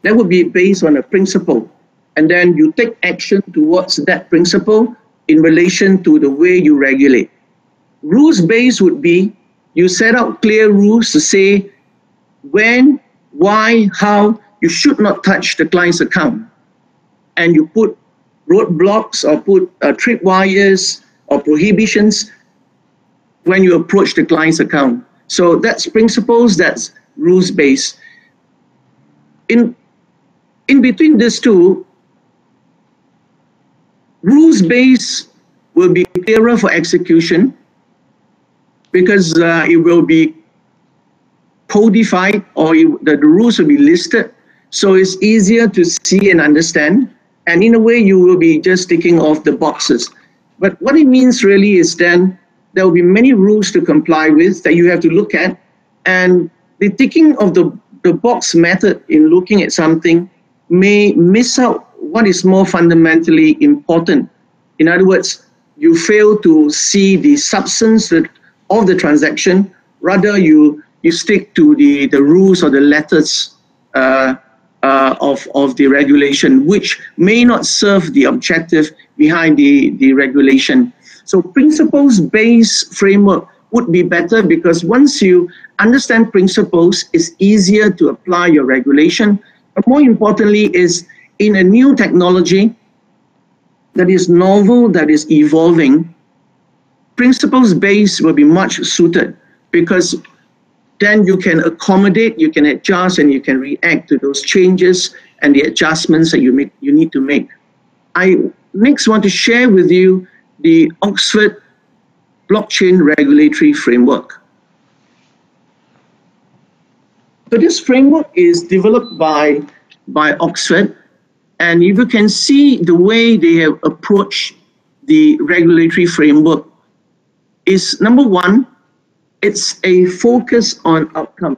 That would be based on a principle. And then you take action towards that principle in relation to the way you regulate. Rules based would be you set out clear rules to say when, why, how you should not touch the client's account. And you put roadblocks or put uh, tripwires or prohibitions when you approach the client's account. So that's principles, that's rules based. In, in between these two, rules base will be clearer for execution because uh, it will be codified or it, the, the rules will be listed. So it's easier to see and understand. And in a way, you will be just ticking off the boxes. But what it means really is then there will be many rules to comply with that you have to look at. And the ticking of the, the box method in looking at something may miss out what is more fundamentally important. In other words, you fail to see the substance of the transaction, rather you, you stick to the, the rules or the letters uh, uh, of, of the regulation, which may not serve the objective behind the, the regulation. So principles-based framework would be better because once you understand principles, it's easier to apply your regulation. But more importantly is in a new technology that is novel, that is evolving, principles-based will be much suited because then you can accommodate, you can adjust, and you can react to those changes and the adjustments that you make you need to make. I next want to share with you the Oxford Blockchain Regulatory Framework. So this framework is developed by, by Oxford, and if you can see the way they have approached the regulatory framework is number one, it's a focus on outcome.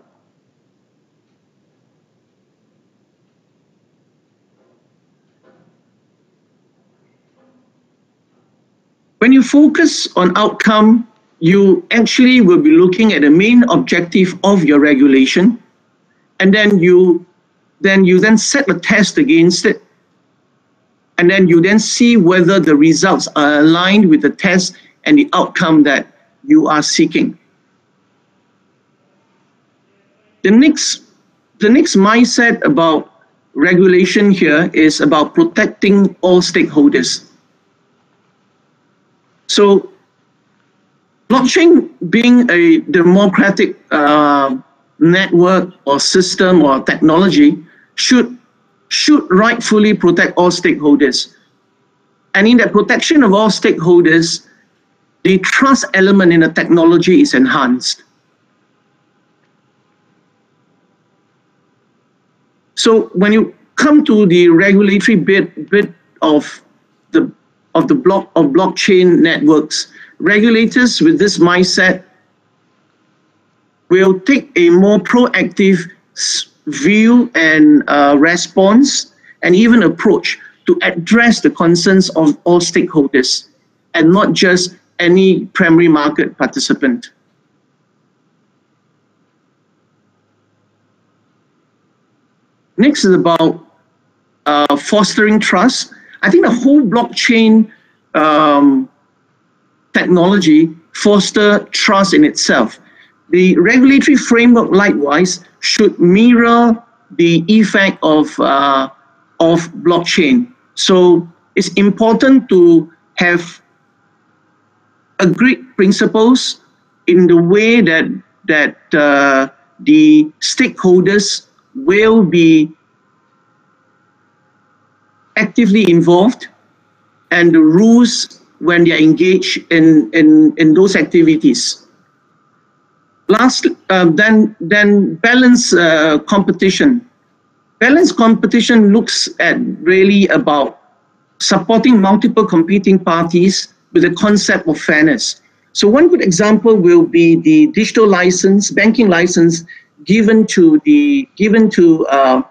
When you focus on outcome, you actually will be looking at the main objective of your regulation, and then you then you then set a test against it, and then you then see whether the results are aligned with the test and the outcome that you are seeking. The next, the next mindset about regulation here is about protecting all stakeholders. So blockchain being a democratic uh, network or system or technology should should rightfully protect all stakeholders. And in that protection of all stakeholders, the trust element in the technology is enhanced. So when you come to the regulatory bit, bit of the of the block of blockchain networks, regulators with this mindset will take a more proactive view and uh, response and even approach to address the concerns of all stakeholders and not just any primary market participant. Next is about uh, fostering trust. I think the whole blockchain um, technology foster trust in itself. The regulatory framework, likewise, should mirror the effect of, uh, of blockchain. So it's important to have agreed principles in the way that, that uh, the stakeholders will be actively involved and the rules when they are engaged in, in, in those activities. Last, uh, then, then balance uh, competition. Balance competition looks at really about supporting multiple competing parties with the concept of fairness. So one good example will be the digital license, banking license given to the given to uh,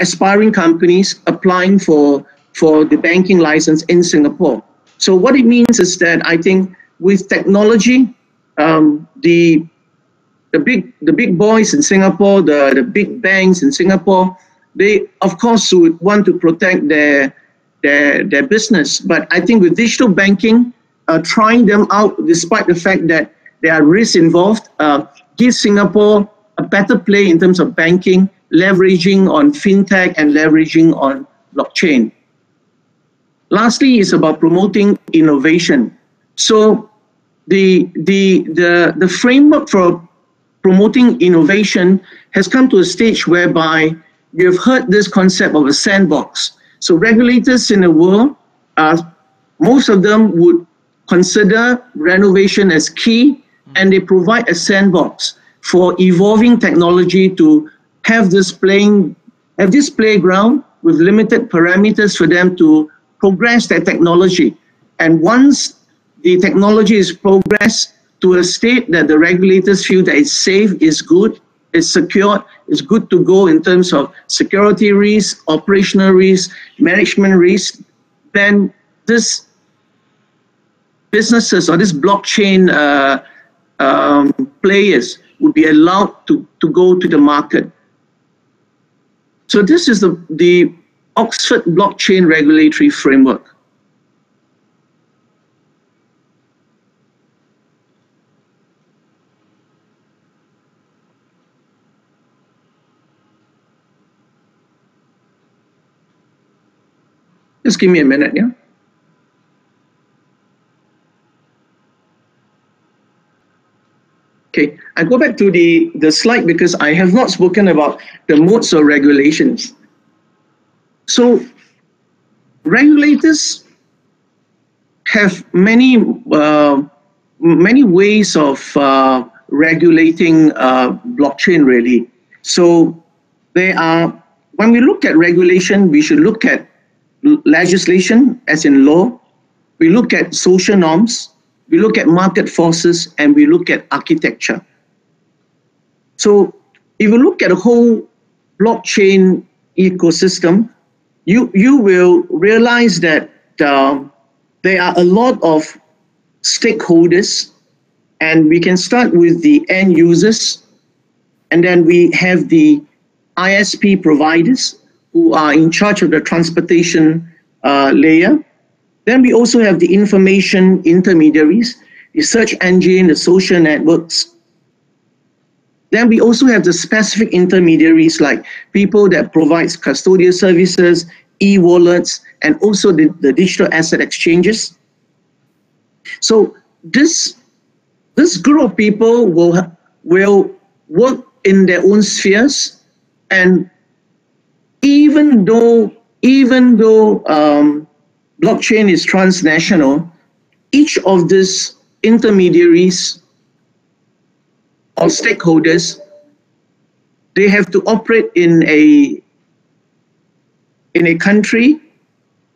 aspiring companies applying for for the banking license in Singapore. So what it means is that I think with technology, um, the the big the big boys in Singapore, the, the big banks in Singapore, they of course would want to protect their their their business. But I think with digital banking, uh, trying them out despite the fact that there are risks involved, uh, gives Singapore a better play in terms of banking, leveraging on fintech and leveraging on blockchain. Lastly, is about promoting innovation. So the, the, the, the framework for promoting innovation has come to a stage whereby you've heard this concept of a sandbox. So regulators in the world, uh, most of them would consider renovation as key and they provide a sandbox for evolving technology to have this playing, have this playground with limited parameters for them to progress their technology. And once the technology is progressed to a state that the regulators feel that it's safe, is good, is secure, is good to go in terms of security risk, operational risk, management risk, then this businesses or this blockchain uh, um, players would be allowed to, to go to the market. So this is the, the Oxford Blockchain Regulatory Framework. Just give me a minute, yeah? Okay, I go back to the, the slide because I have not spoken about the modes of regulations. So regulators have many uh, many ways of uh, regulating uh, blockchain really. So there are when we look at regulation, we should look at legislation as in law. We look at social norms, we look at market forces, and we look at architecture. So if you look at the whole blockchain ecosystem, you you will realize that uh, there are a lot of stakeholders, and we can start with the end users, and then we have the ISP providers who are in charge of the transportation uh, layer. Then we also have the information intermediaries, the search engine, the social networks, then we also have the specific intermediaries like people that provides custodial services, e-wallets, and also the, the digital asset exchanges. So this, this group of people will, will work in their own spheres and even though even though um, blockchain is transnational, each of these intermediaries or stakeholders, they have to operate in a in a country,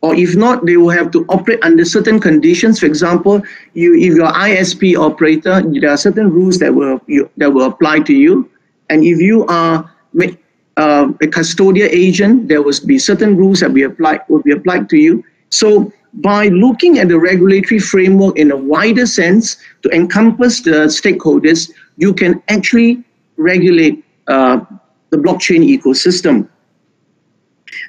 or if not, they will have to operate under certain conditions. For example, you if you're ISP operator, there are certain rules that will you, that will apply to you, and if you are uh, a custodial agent, there will be certain rules that we apply will be applied to you. So by looking at the regulatory framework in a wider sense to encompass the stakeholders, you can actually regulate uh, the blockchain ecosystem.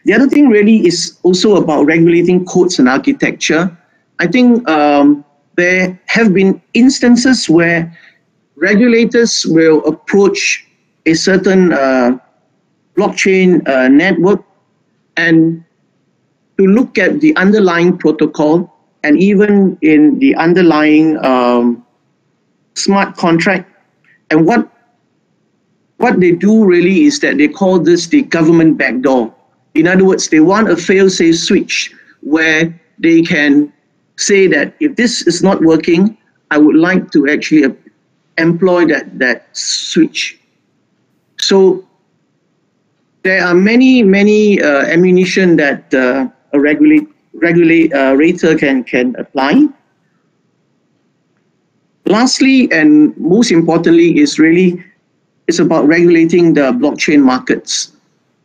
The other thing really is also about regulating codes and architecture. I think um, there have been instances where regulators will approach a certain uh, blockchain uh, network and to look at the underlying protocol and even in the underlying um, smart contract. And what what they do really is that they call this the government backdoor. In other words, they want a fail-safe switch where they can say that if this is not working, I would like to actually employ that, that switch. So there are many, many uh, ammunition that uh, a regulate, regulator uh, can, can apply. Lastly, and most importantly, is really it's about regulating the blockchain markets.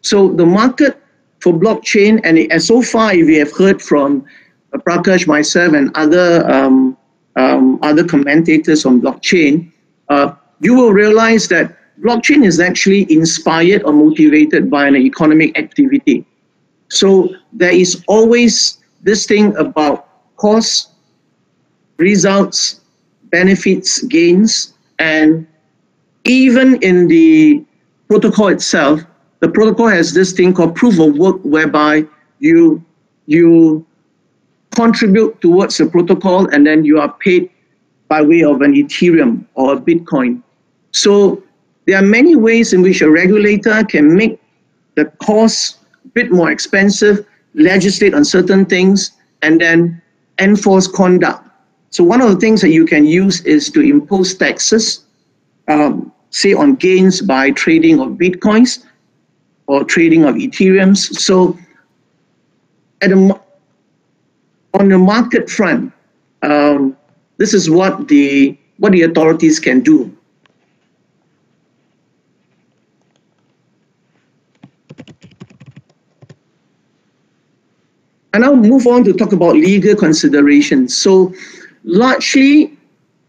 So the market for blockchain, and, so far, you have heard from Prakash, myself, and other um, um, other commentators on blockchain, uh, you will realize that blockchain is actually inspired or motivated by an economic activity. So there is always this thing about costs, results, benefits, gains, and even in the protocol itself, the protocol has this thing called proof of work whereby you you contribute towards the protocol and then you are paid by way of an Ethereum or a Bitcoin. So there are many ways in which a regulator can make the cost a bit more expensive, legislate on certain things, and then enforce conduct. So one of the things that you can use is to impose taxes, um, say on gains by trading of Bitcoins or trading of Ethereums. So at a, on the market front, um, this is what the what the authorities can do. And I'll move on to talk about legal considerations. So largely,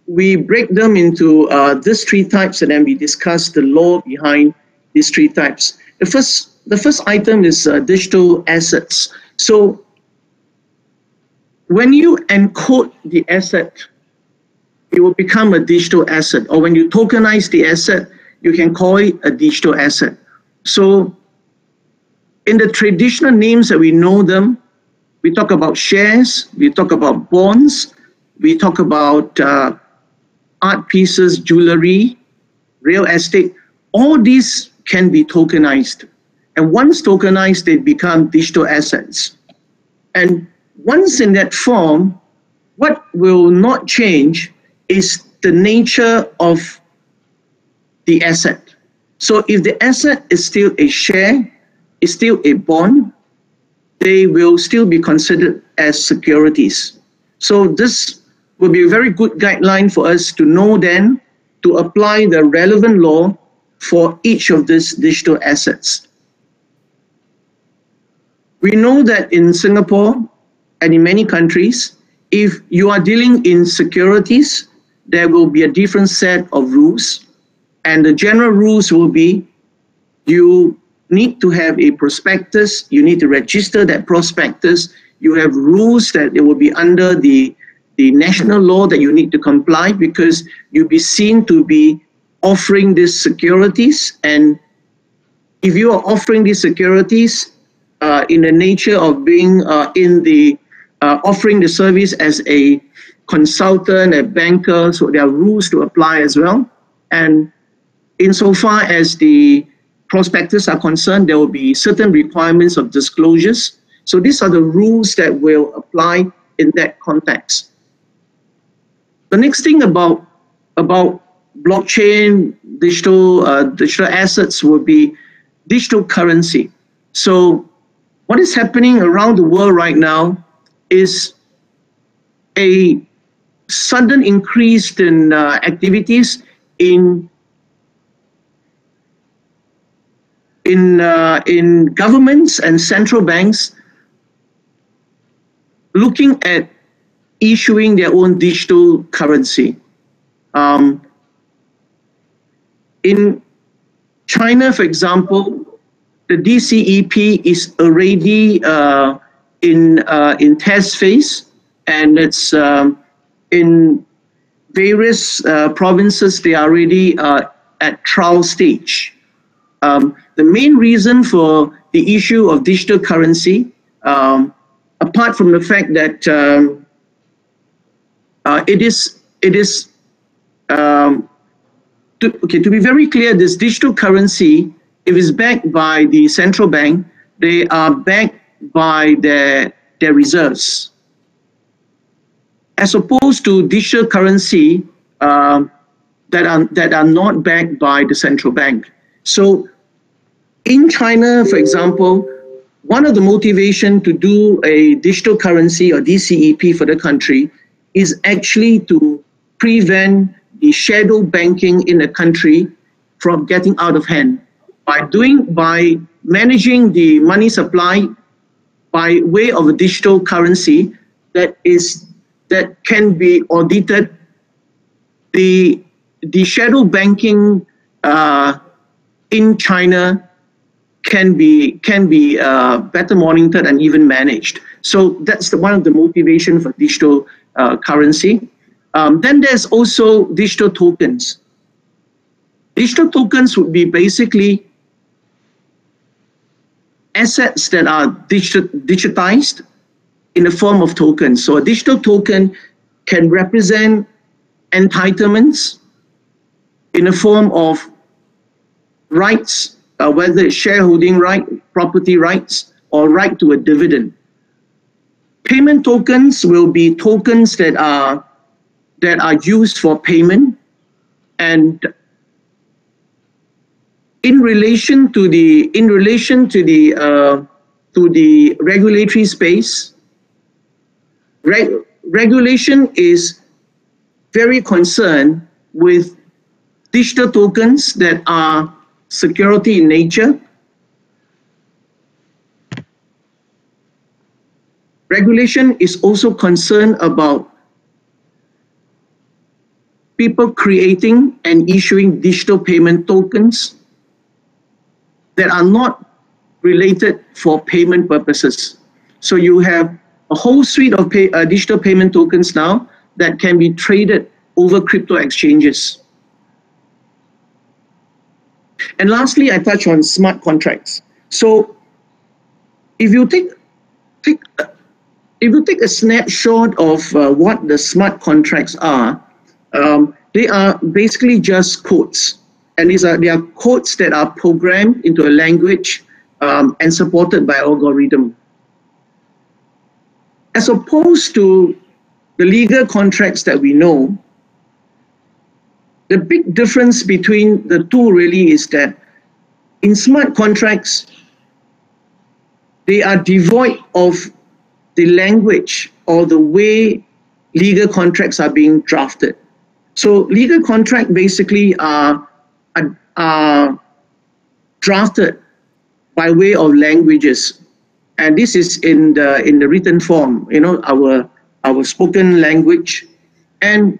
we break them into uh, these three types and then we discuss the law behind these three types. The first, the first item is uh, digital assets. So when you encode the asset, it will become a digital asset. Or when you tokenize the asset, you can call it a digital asset. So in the traditional names that we know them, we talk about shares, we talk about bonds, we talk about uh, art pieces, jewelry, real estate. All these can be tokenized. And once tokenized, they become digital assets. And once in that form, what will not change is the nature of the asset. So if the asset is still a share, is still a bond, they will still be considered as securities. So this will be a very good guideline for us to know then to apply the relevant law for each of these digital assets. We know that in Singapore and in many countries, if you are dealing in securities, there will be a different set of rules. And the general rules will be you need to have a prospectus, you need to register that prospectus, you have rules that it will be under the, the national law that you need to comply because you'll be seen to be offering these securities. And if you are offering these securities uh, in the nature of being uh, in the uh, offering the service as a consultant, a banker, so there are rules to apply as well. And insofar as the prospectus are concerned, there will be certain requirements of disclosures. So these are the rules that will apply in that context. The next thing about, about blockchain, digital, uh, digital assets will be digital currency. So what is happening around the world right now is a sudden increase in uh, activities in in, uh, in governments and central banks looking at issuing their own digital currency. Um, in China, for example, the DCEP is already uh, in uh, in test phase, and it's um, in various uh, provinces. They are already uh, at trial stage. Um, the main reason for the issue of digital currency, um, apart from the fact that um, uh, it is it is um, to, okay to be very clear, this digital currency, if it's backed by the central bank, they are backed by their their reserves, as opposed to digital currency. Uh, that are that are not backed by the central bank. So in China, for example, one of the motivation to do a digital currency or DCEP for the country is actually to prevent the shadow banking in the country from getting out of hand. By doing by managing the money supply by way of a digital currency that is that can be audited the the shadow banking uh, in China can be can be uh, better monitored and even managed. So that's the, one of the motivation for digital uh, currency. Um, then there's also digital tokens. Digital tokens would be basically assets that are digit digitized in the form of tokens. So a digital token can represent entitlements in the form of rights, uh, whether it's shareholding right, property rights, or right to a dividend. Payment tokens will be tokens that are that are used for payment and in relation to the in relation to the uh, to the regulatory space reg regulation is very concerned with digital tokens that are security in nature. Regulation is also concerned about people creating and issuing digital payment tokens that are not related for payment purposes. So you have a whole suite of pay, uh, digital payment tokens now that can be traded over crypto exchanges. And lastly, I touch on smart contracts. So if you take, take if you take a snapshot of uh, what the smart contracts are, um, they are basically just codes. And these are they are codes that are programmed into a language um, and supported by algorithm. As opposed to the legal contracts that we know, the big difference between the two really is that in smart contracts, they are devoid of the language or the way legal contracts are being drafted. So legal contract basically are, are, are drafted by way of languages. And this is in the in the written form, you know, our our spoken language. And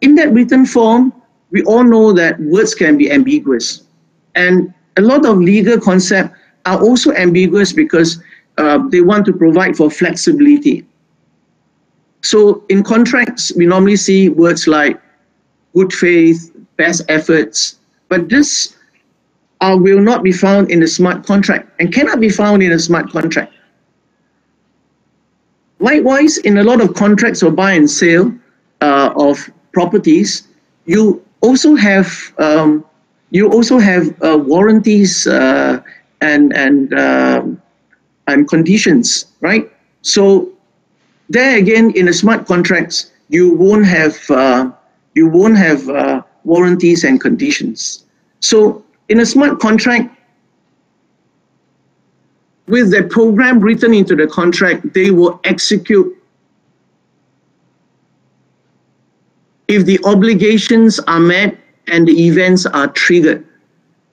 in that written form, we all know that words can be ambiguous. And a lot of legal concepts are also ambiguous because uh, they want to provide for flexibility. So in contracts, we normally see words like good faith, best efforts, but this uh, will not be found in a smart contract and cannot be found in a smart contract. Likewise, in a lot of contracts or buy and sale uh, of properties, you also have um, you also have uh, warranties uh, and and um, and conditions, right? So there again, in the smart contracts, you won't have uh, you won't have uh, warranties and conditions. So in a smart contract, with the program written into the contract, they will execute if the obligations are met and the events are triggered.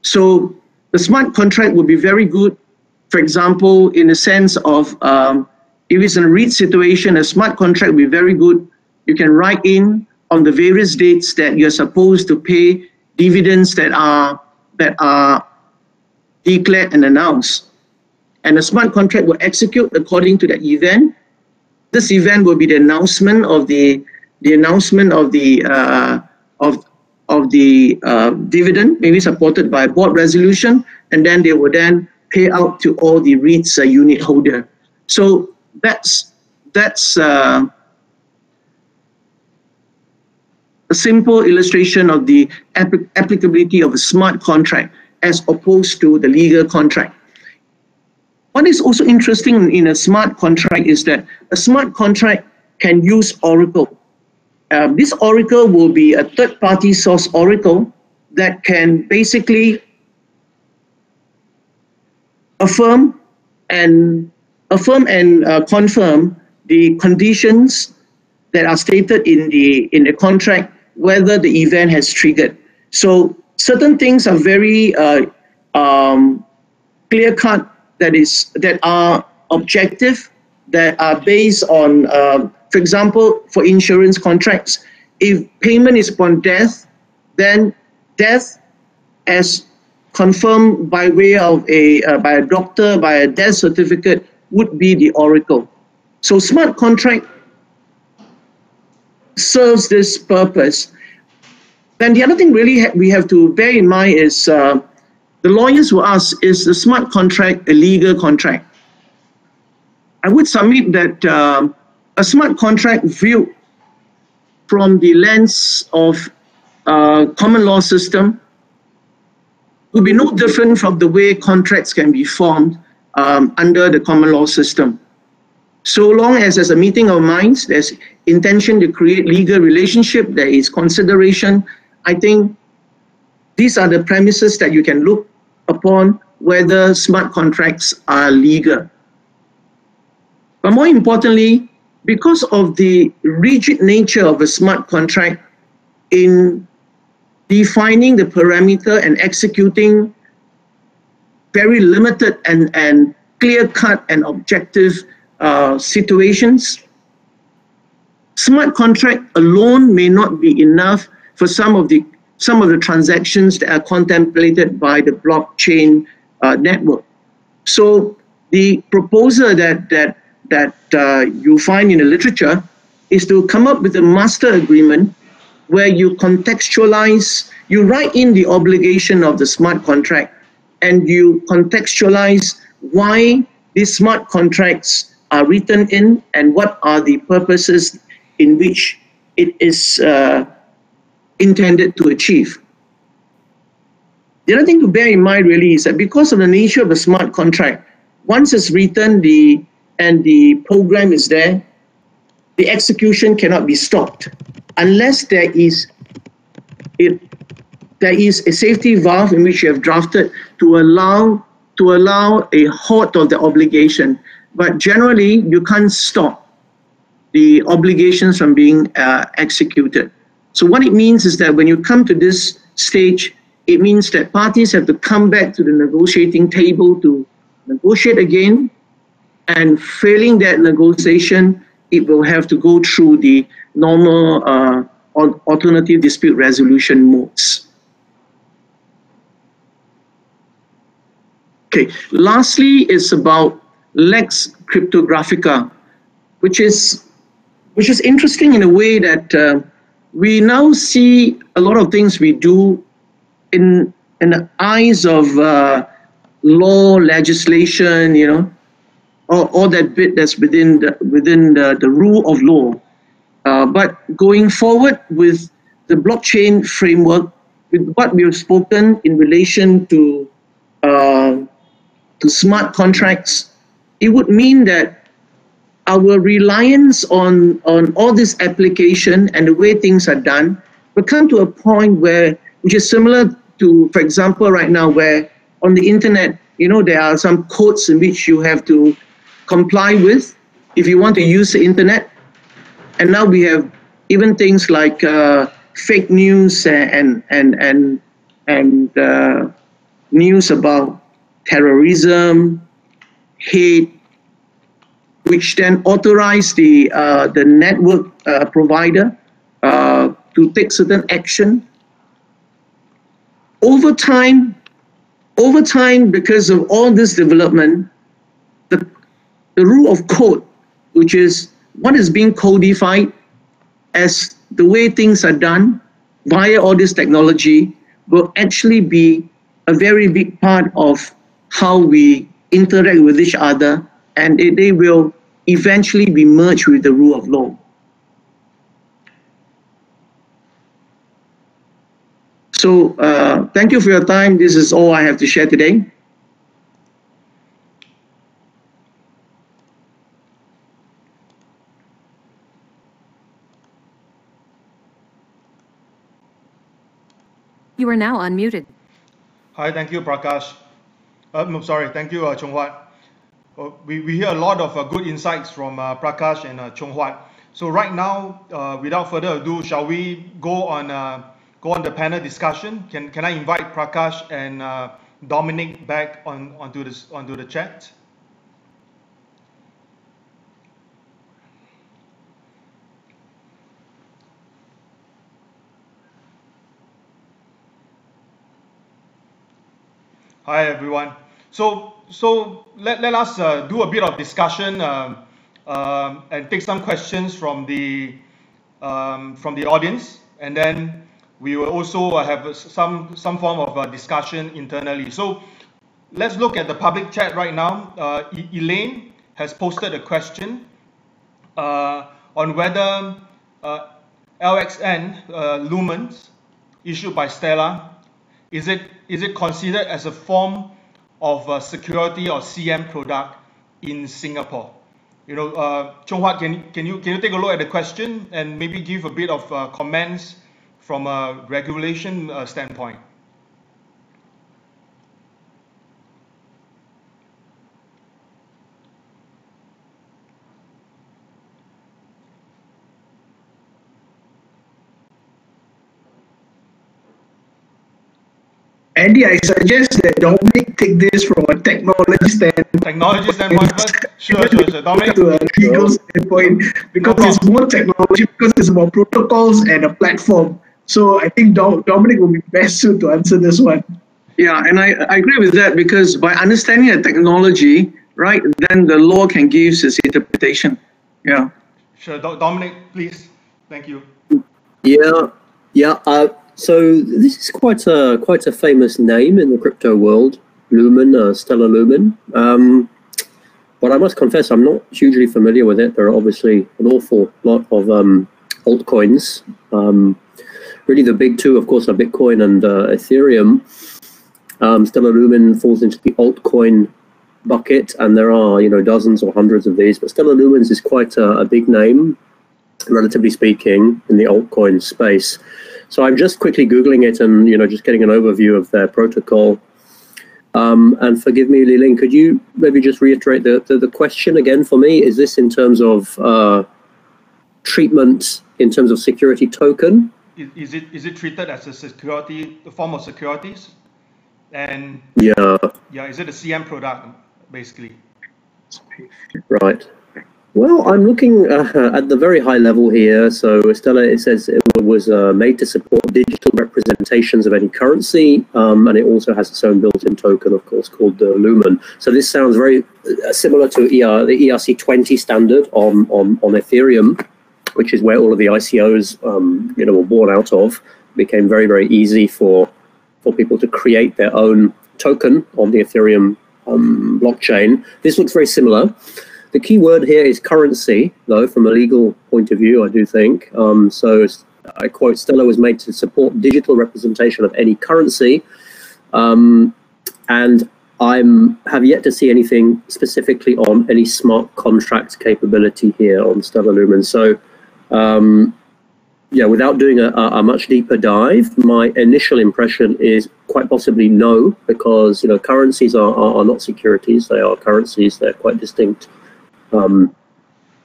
So the smart contract would be very good, for example, in the sense of um, if it's a REIT situation, a smart contract would be very good. You can write in on the various dates that you're supposed to pay dividends that are that are declared and announced. And the smart contract will execute according to that event. This event will be the announcement of the the announcement of the uh, of of the uh, dividend, maybe supported by a board resolution, and then they will then pay out to all the REITs uh, unit holder. So that's that's uh, a simple illustration of the applicability of a smart contract as opposed to the legal contract. What is also interesting in a smart contract is that a smart contract can use Oracle uh, this oracle will be a third party source oracle that can basically affirm and affirm and uh, confirm the conditions that are stated in the in the contract whether the event has triggered. So certain things are very uh, um, clear cut that is that are objective that are based on uh, for example for insurance contracts if payment is upon death then death as confirmed by way of a uh, by a doctor by a death certificate would be the oracle. So smart contract serves this purpose. Then the other thing really ha- we have to bear in mind is uh, the lawyers will ask is the smart contract a legal contract? I would submit that um, a smart contract viewed from the lens of uh, common law system will be no different from the way contracts can be formed um, under the common law system. So long as there's a meeting of minds, there's intention to create legal relationship, there is consideration, I think these are the premises that you can look upon whether smart contracts are legal. But more importantly, because of the rigid nature of a smart contract in defining the parameter and executing very limited and, and clear cut and objective uh, situations, smart contract alone may not be enough for some of the some of the transactions that are contemplated by the blockchain uh, network. So the proposal that that that uh, you find in the literature is to come up with a master agreement where you contextualize, you write in the obligation of the smart contract and you contextualize why these smart contracts are written in and what are the purposes in which it is uh, intended to achieve. The other thing to bear in mind really is that because of the nature of a smart contract, once it's written the and the program is there, the execution cannot be stopped unless there is it, there is a safety valve in which you have drafted to allow to allow a halt of the obligation. But generally, you can't stop the obligations from being uh, executed. So what it means is that when you come to this stage, it means that parties have to come back to the negotiating table to negotiate again. And failing that negotiation, it will have to go through the normal uh, alternative dispute resolution modes. Okay, lastly is about Lex Cryptographica, which is which is interesting in a way that uh, we now see a lot of things we do in in the eyes of uh, law legislation, you know, or, or that bit that's within the within the, the rule of law. Uh, but going forward with the blockchain framework, with what we have spoken in relation to uh, to smart contracts, it would mean that our reliance on, on all this application and the way things are done will come to a point where, which is similar to, for example, right now, where on the internet, you know, there are some codes in which you have to comply with if you want to use the internet. And now we have even things like uh, fake news and and and and uh, news about terrorism, hate, which then authorize the uh, the network uh, provider uh, to take certain action. Over time, over time, because of all this development, the rule of code, which is what is being codified as the way things are done via all this technology, will actually be a very big part of how we interact with each other, and it, they will eventually be merged with the rule of law. So uh, thank you for your time. This is all I have to share today. You are now unmuted. Hi, thank you, Prakash. Uh, no, sorry, thank you, uh, Chong Huat. Uh, we, we hear a lot of uh, good insights from uh, Prakash and uh, Chong Huat. So right now, uh, without further ado, shall we go on uh, go on the panel discussion? Can can I invite Prakash and uh, Dominic back on onto this onto the chat? Hi everyone. So so let, let us uh, do a bit of discussion um, um, and take some questions from the um, from the audience, and then we will also have some some form of uh, discussion internally. So let's look at the public chat right now. Uh, Elaine has posted a question uh, on whether uh, LXN lumens issued by Stellar is it is it considered as a form of uh, security or CM product in Singapore? You know, uh, Huat, can can you can you take a look at the question and maybe give a bit of uh, comments from a regulation uh, standpoint? Anndy, I suggest that Dominic take this from a technology standpoint. Technology standpoint first? Sure, sure, sure. Dominic? To a legal standpoint, because No it's more technology, because it's about protocols and a platform. So I think Dom- Dominic will be best suited to answer this one. Yeah, and I, I agree with that because by understanding the technology, right, then the law can give its interpretation. Yeah. Sure, Do- Dominic, please. Thank you. Yeah, yeah. Uh, so this is quite a quite a famous name in the crypto world, Lumen, uh, Stellar Lumen. Um, but I must confess, I'm not hugely familiar with it. There are obviously an awful lot of um, altcoins. Um, really, the big two, of course, are Bitcoin and uh, Ethereum. Um, Stellar Lumen falls into the altcoin bucket, and there are you know dozens or hundreds of these. But Stellar Lumens is quite a, a big name, relatively speaking, in the altcoin space. So I'm just quickly googling it and you know just getting an overview of their protocol. Um, and forgive me, Li Ling, could you maybe just reiterate the, the, the question again for me? Is this in terms of uh, treatment in terms of security token? Is, is it is it treated as a security, a form of securities? And Yeah, yeah, is it a CM product basically? right. Well, I'm looking uh, at the very high level here. So Stellar, it says it was uh, made to support digital representations of any currency, um, and it also has its own built-in token, of course, called the Lumen. So this sounds very uh, similar to ER, the ERC20 standard on, on, on Ethereum, which is where all of the ICOs, um, you know, were born out of. It became very, very easy for for people to create their own token on the Ethereum um, blockchain. This looks very similar. The key word here is currency, though, from a legal point of view, I do think. Um, so I quote, Stellar was made to support digital representation of any currency. Um, and I'm have yet to see anything specifically on any smart contract capability here on Stellar Lumen. So um, yeah, without doing a, a, much deeper dive, my initial impression is quite possibly no, because you know currencies are, are, are not securities; they are currencies. They're quite distinct um,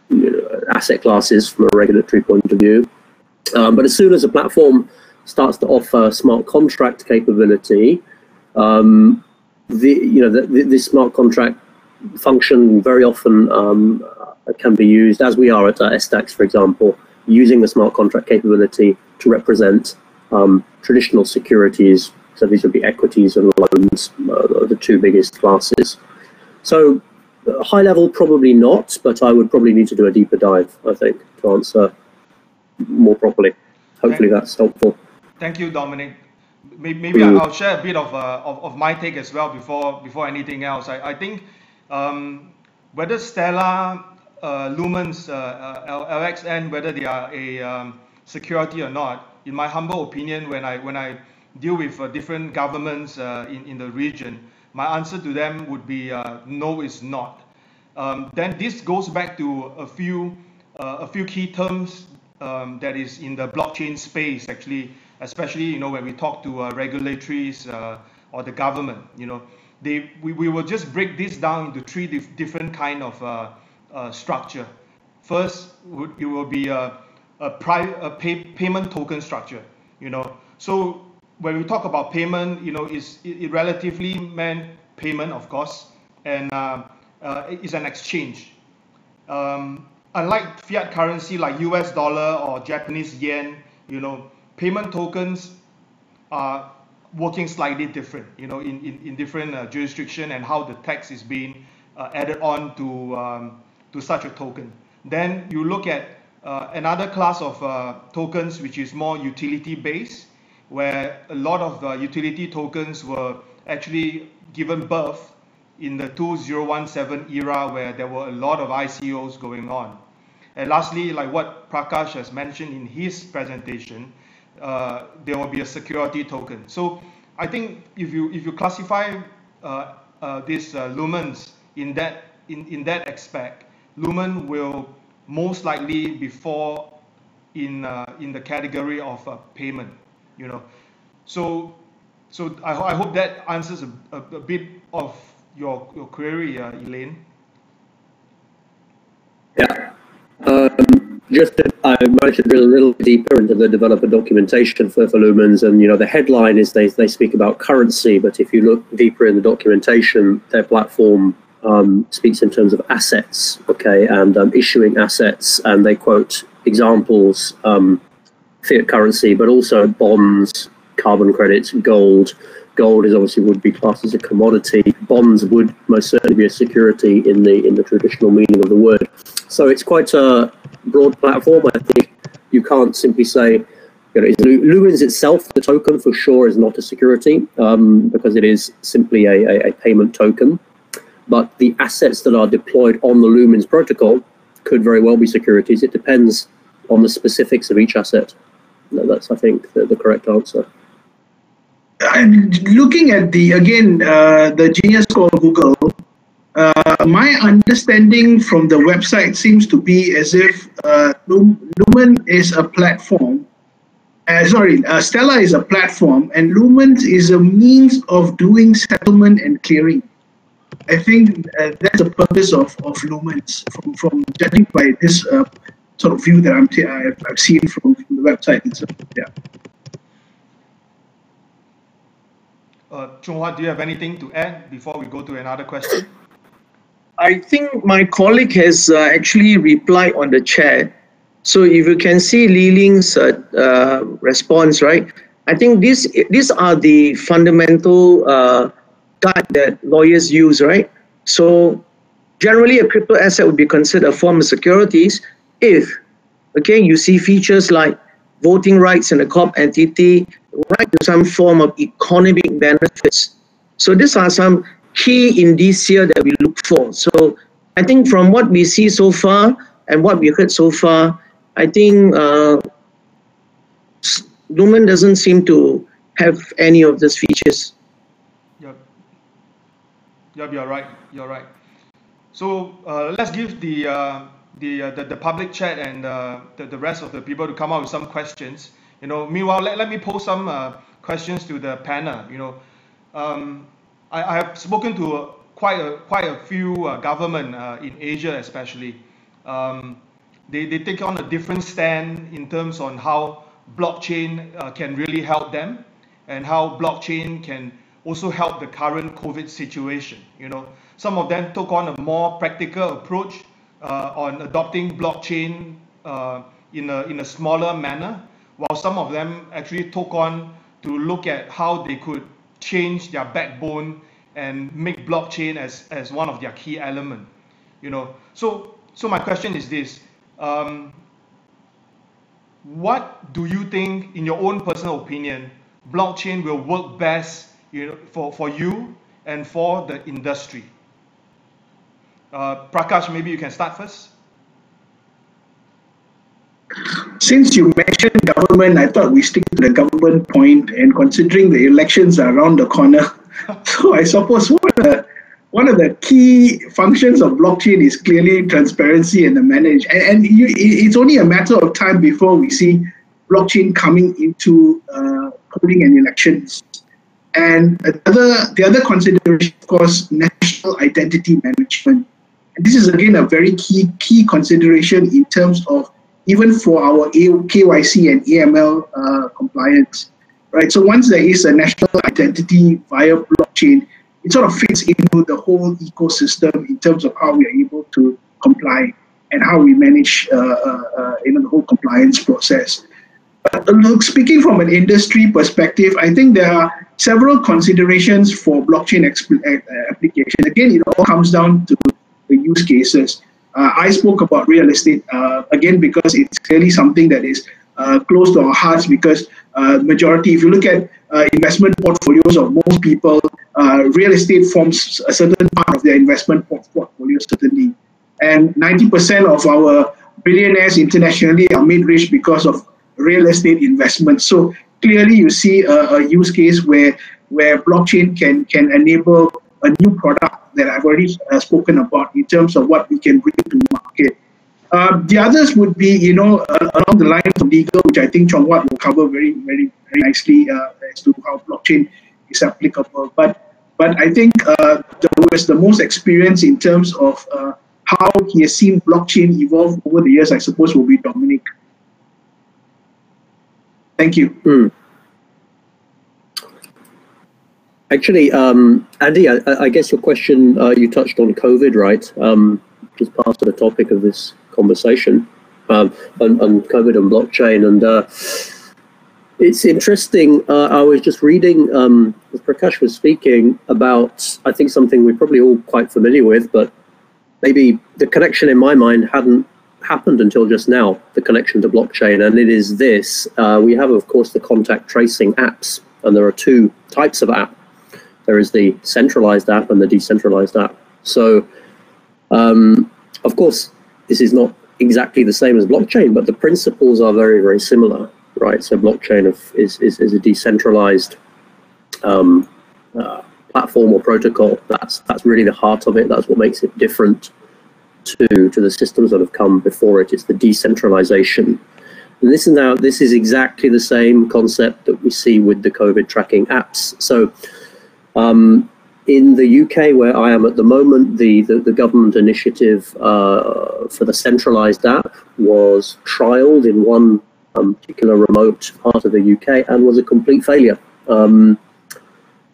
you know, asset classes from a regulatory point of view. Um, but as soon as a platform starts to offer smart contract capability, um, the you know the, the, this smart contract function very often um, can be used, as we are at uh, SDAX, for example, using the smart contract capability to represent um, traditional securities. So these would be equities and loans, uh, the two biggest classes. So high level, probably not, but I would probably need to do a deeper dive, I think, to answer more properly. Hopefully that's helpful. Thank you, Dominic. May- Maybe Mm. I'll share a bit of, uh, of, of my take as well before before anything else. I, I think um, whether Stellar, uh, Lumens, uh, uh, LXN, whether they are a um, security or not, in my humble opinion, when I when I deal with uh, different governments uh, in, in the region, my answer to them would be uh, no, it's not. Um, then this goes back to a few uh, a few key terms um, that is in the blockchain space actually especially you know when we talk to uh, uh, or the government. You know, they we, we will just break this down into three dif- different kind of uh, uh, structure. First, it will be a a, pri- a pay, payment token structure. You know, so when we talk about payment, you know, is it, relatively meant payment, of course, and uh, uh, it's an exchange. Um, unlike fiat currency like US dollar or Japanese yen, you know, payment tokens are working slightly different, you know, in, in, in different uh, jurisdiction and how the tax is being uh, added on to, um, to such a token. Then you look at uh, another class of uh, tokens which is more utility based, where a lot of the utility tokens were actually given birth in the 2017 era where there were a lot of ICOs going on. And lastly, like what Prakash has mentioned in his presentation, uh, there will be a security token. So I think if you if you classify uh, uh, uh, lumens in that in, in that aspect, lumen will most likely be fall in uh, in the category of uh, payment. You know, so so I, I hope that answers a, a, a bit of your your query, uh, Elaine. Yeah. Um, just to, I managed to drill a little deeper into the developer documentation for, for Lumens, and you know the headline is they they speak about currency, but if you look deeper in the documentation, their platform um, speaks in terms of assets, okay, and um, issuing assets, and they quote examples, um, fiat currency, but also bonds, carbon credits, gold. Gold is obviously would be classed as a commodity. Bonds would most certainly be a security in the in the traditional meaning of the word. So it's quite a broad platform. I think you can't simply say, you know, Lumens itself, the token for sure is not a security um, because it is simply a, a, a, payment token. But the assets that are deployed on the Lumens protocol could very well be securities. It depends on the specifics of each asset. That's, I think, the, the correct answer. And looking at the again uh, the genius called Google, uh, my understanding from the website seems to be as if uh, Lumen is a platform. Uh, sorry, uh, Stellar is a platform, and Lumen is a means of doing settlement and clearing. I think uh, that's the purpose of, of Lumens, from, from judging by this uh, sort of view that I'm t- I've, I've seen from, from the website itself. Yeah. Uh, Chong Huat, do you have anything to add before we go to another question? I think my colleague has uh, actually replied on the chat. So if you can see Li Ling's uh, uh, response, right? I think these these are the fundamental uh, guide that lawyers use, right? So generally, a crypto asset would be considered a form of securities if, okay, you see features like voting rights in a corp entity, right to some form of economic benefits. So these are some key indicia that we look for. So I think from what we see so far and what we heard so far, I think uh, Lumen doesn't seem to have any of these features. Yep. Yep, you're right. You're right. So uh, let's give the, uh, the, uh, the, the public chat and uh, the, the rest of the people to come up with some questions. You know, meanwhile, let, let me pose some uh, questions to the panel. You know, um, I, I have spoken to quite a quite a few uh, government uh, in Asia, especially. Um, they, they take on a different stand in terms on how blockchain uh, can really help them and how blockchain can also help the current COVID situation. You know, some of them took on a more practical approach on adopting blockchain uh, in a in a smaller manner, while some of them actually took on to look at how they could change their backbone and make blockchain as, as one of their key element you know. So so my question is this um, what do you think in your own personal opinion blockchain will work best you know for, for you and for the industry uh, Prakash maybe you can start first since you mentioned government, I thought we stick to the government point, and considering the elections are around the corner, so I suppose one of the one of the key functions of blockchain is clearly transparency and the manage. And, and you, it's only a matter of time before we see blockchain coming into uh, polling and elections. And the other, the other consideration, of course, national identity management. This is again a very key key consideration in terms of even for our KYC and AML uh, compliance, right? So once there is a national identity via blockchain, it sort of fits into the whole ecosystem in terms of how we are able to comply and how we manage uh, uh, uh the whole compliance process. But look, speaking from an industry perspective, I think there are several considerations for blockchain uh, application. Again, it all comes down to the use cases. Uh, I spoke about real estate uh, again because it's clearly something that is uh, close to our hearts because uh, majority, if you look at uh, investment portfolios of most people, uh, real estate forms a certain part of their investment portfolio, certainly. And 90% of our billionaires internationally are made rich because of real estate investment. So clearly you see a, a use case where where blockchain can can enable a new product that I've already uh, spoken about in terms of what we can bring to market. Uh, the others would be, you know, along the lines of legal, which I think Chong Huat will cover very, very, very nicely uh, as to how blockchain is applicable. But, but I think uh, who has the most experience in terms of uh, how he has seen blockchain evolve over the years, I suppose, will be Dominic. Thank you. Mm. Actually, um, Anndy, I, I, guess your question, uh, you touched on COVID, right? Um, just part of the topic of this conversation um, on, on, COVID and blockchain. And uh, it's interesting. Uh, I was just reading, um, as Prakash was speaking, about, I think, something we're probably all quite familiar with, but maybe the connection in my mind hadn't happened until just now, the connection to blockchain, and it is this. Uh, we have, of course, the contact tracing apps, and there are two types of app. There is the centralized app and the decentralized app. So, um, of course, this is not exactly the same as blockchain, but the principles are very, very similar, right? So blockchain is, is, is a decentralized um, uh, platform or protocol. That's, that's really the heart of it. That's what makes it different to, to the systems that have come before it. It's the decentralization. And this is now this is exactly the same concept that we see with the COVID tracking apps. So um, in the UK, where I am at the moment, the, the, the government initiative uh, for the centralized app was trialed in one um, particular remote part of the UK and was a complete failure. Um,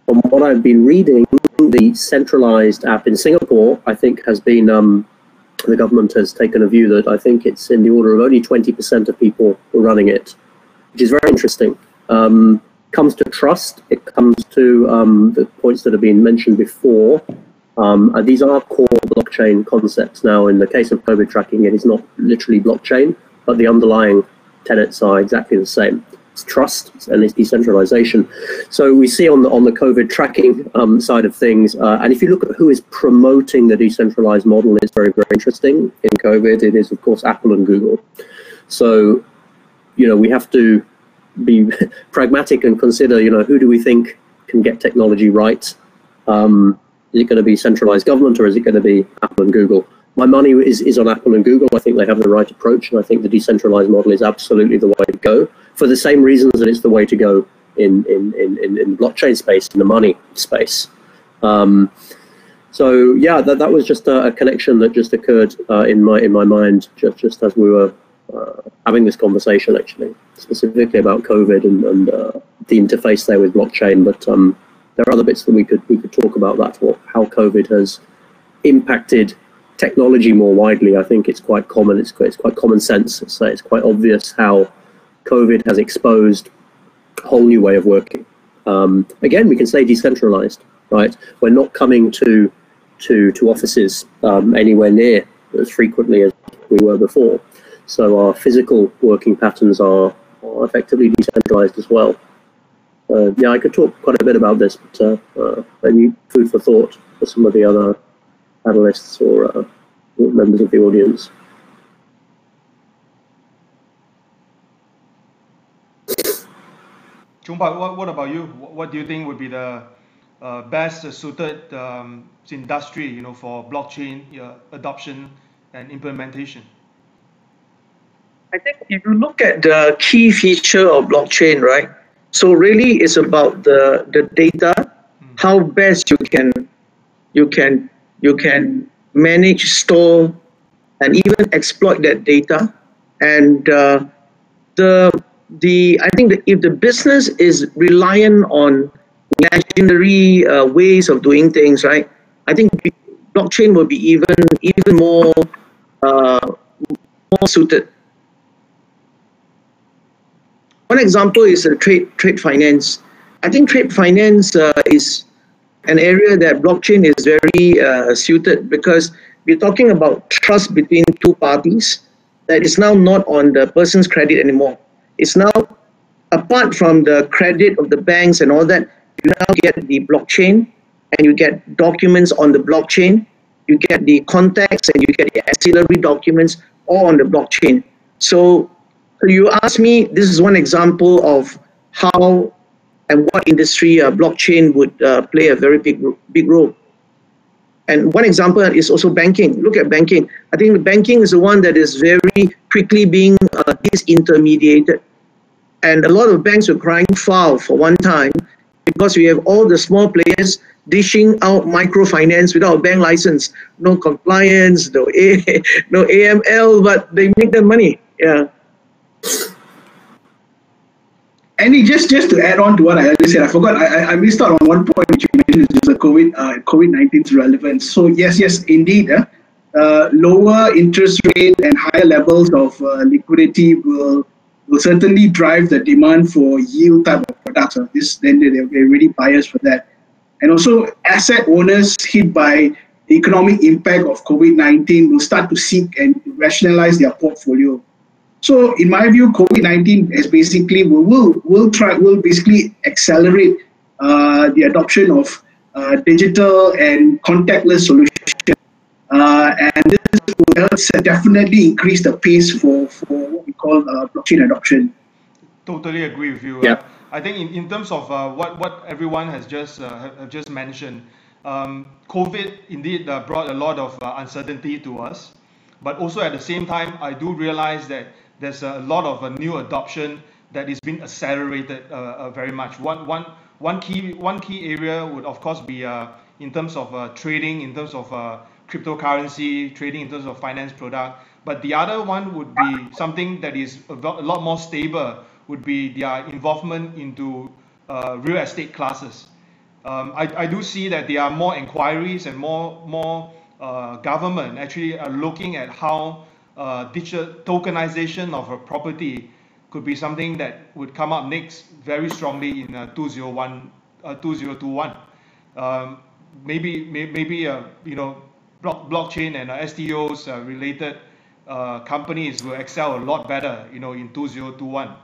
from what I've been reading, the centralized app in Singapore, I think, has been um, the government has taken a view that I think it's in the order of only 20% of people running it, which is very interesting. Um, comes to trust, it comes to um, the points that have been mentioned before. Um, these are core blockchain concepts now. In the case of COVID tracking, it is not literally blockchain, but the underlying tenets are exactly the same it's trust and it's decentralization. So we see on the on the COVID tracking um, side of things, uh, and if you look at who is promoting the decentralized model, it's very very interesting. In COVID, it is of course Apple and Google. So, you know, we have to be pragmatic and consider, you know, who do we think can get technology right? Um, is it going to be centralized government or is it going to be Apple and Google? My money is, is on Apple and Google. I think they have the right approach, and I think the decentralized model is absolutely the way to go for the same reasons that it's the way to go in in in, in blockchain space, in the money space. Um, so yeah, that, that was just a, a connection that just occurred uh, in my in my mind just just as we were uh, having this conversation, actually, specifically about COVID and, and uh, the interface there with blockchain. But um, there are other bits that we could we could talk about that how COVID has impacted technology more widely. I think it's quite common. It's it's quite common sense. It's, it's quite obvious how COVID has exposed a whole new way of working. Um, again, we can say decentralized, right? We're not coming to to to offices um, anywhere near as frequently as we were before. So our physical working patterns are, are effectively decentralized as well. Uh, yeah, I could talk quite a bit about this, but uh, uh, maybe food for thought for some of the other panelists or uh, members of the audience. Chungpa, what, what about you? What do you think would be the uh, best suited um, industry, you know, for blockchain uh, adoption and implementation? I think if you look at the key feature of blockchain, right? So really, it's about the the data, how best you can you can you can manage, store, and even exploit that data. And uh, the the I think that if the business is reliant on legendary uh, ways of doing things, right? I think blockchain will be even even more uh, more suited. One example is uh, trade trade finance. I think trade finance uh, is an area that blockchain is very uh, suited because we're talking about trust between two parties that is now not on the person's credit anymore. It's now apart from the credit of the banks and all that, you now get the blockchain and you get documents on the blockchain, you get the contacts and you get the ancillary documents all on the blockchain. So, so you ask me, this is one example of how and what industry uh, blockchain would uh, play a very big big role. And one example is also banking. Look at banking. I think the banking is the one that is very quickly being uh, disintermediated. And a lot of banks were crying foul for one time because we have all the small players dishing out microfinance without a bank license, no compliance, no A, no AML, but they make their money. Yeah. Anndy, just just to add on to what I just said, I forgot I, I missed out on one point which you mentioned is the COVID uh, COVID 19's relevance. So yes, yes, indeed, uh, uh, lower interest rate and higher levels of uh, liquidity will will certainly drive the demand for yield type of products. This then they, they're really biased for that, and also asset owners hit by the economic impact of COVID 19 will start to seek and rationalize their portfolio. So in my view, COVID-19 is basically will will, will try will basically accelerate uh, the adoption of uh, digital and contactless solutions, uh, and this will definitely increase the pace for, for what we call uh, blockchain adoption. Totally agree with you. Yeah. I think in, in terms of uh, what what everyone has just uh, have, have just mentioned, um, COVID indeed brought a lot of uncertainty to us, but also at the same time, I do realize that there's a lot of uh, new adoption that is being accelerated uh, uh, very much. One, one, one, key, one key area would, of course, be in terms of trading, in terms of cryptocurrency, trading in terms of finance product. But the other one would be something that is a lot more stable, would be their involvement into uh, real estate classes. Um, I, I do see that there are more inquiries and more more uh, government actually are looking at how uh, digital tokenization of a property could be something that would come up next very strongly in uh, 201, uh, 2021. Um, maybe maybe uh, you know block, blockchain and uh, STOs uh, related uh, companies will excel a lot better you know in 2021.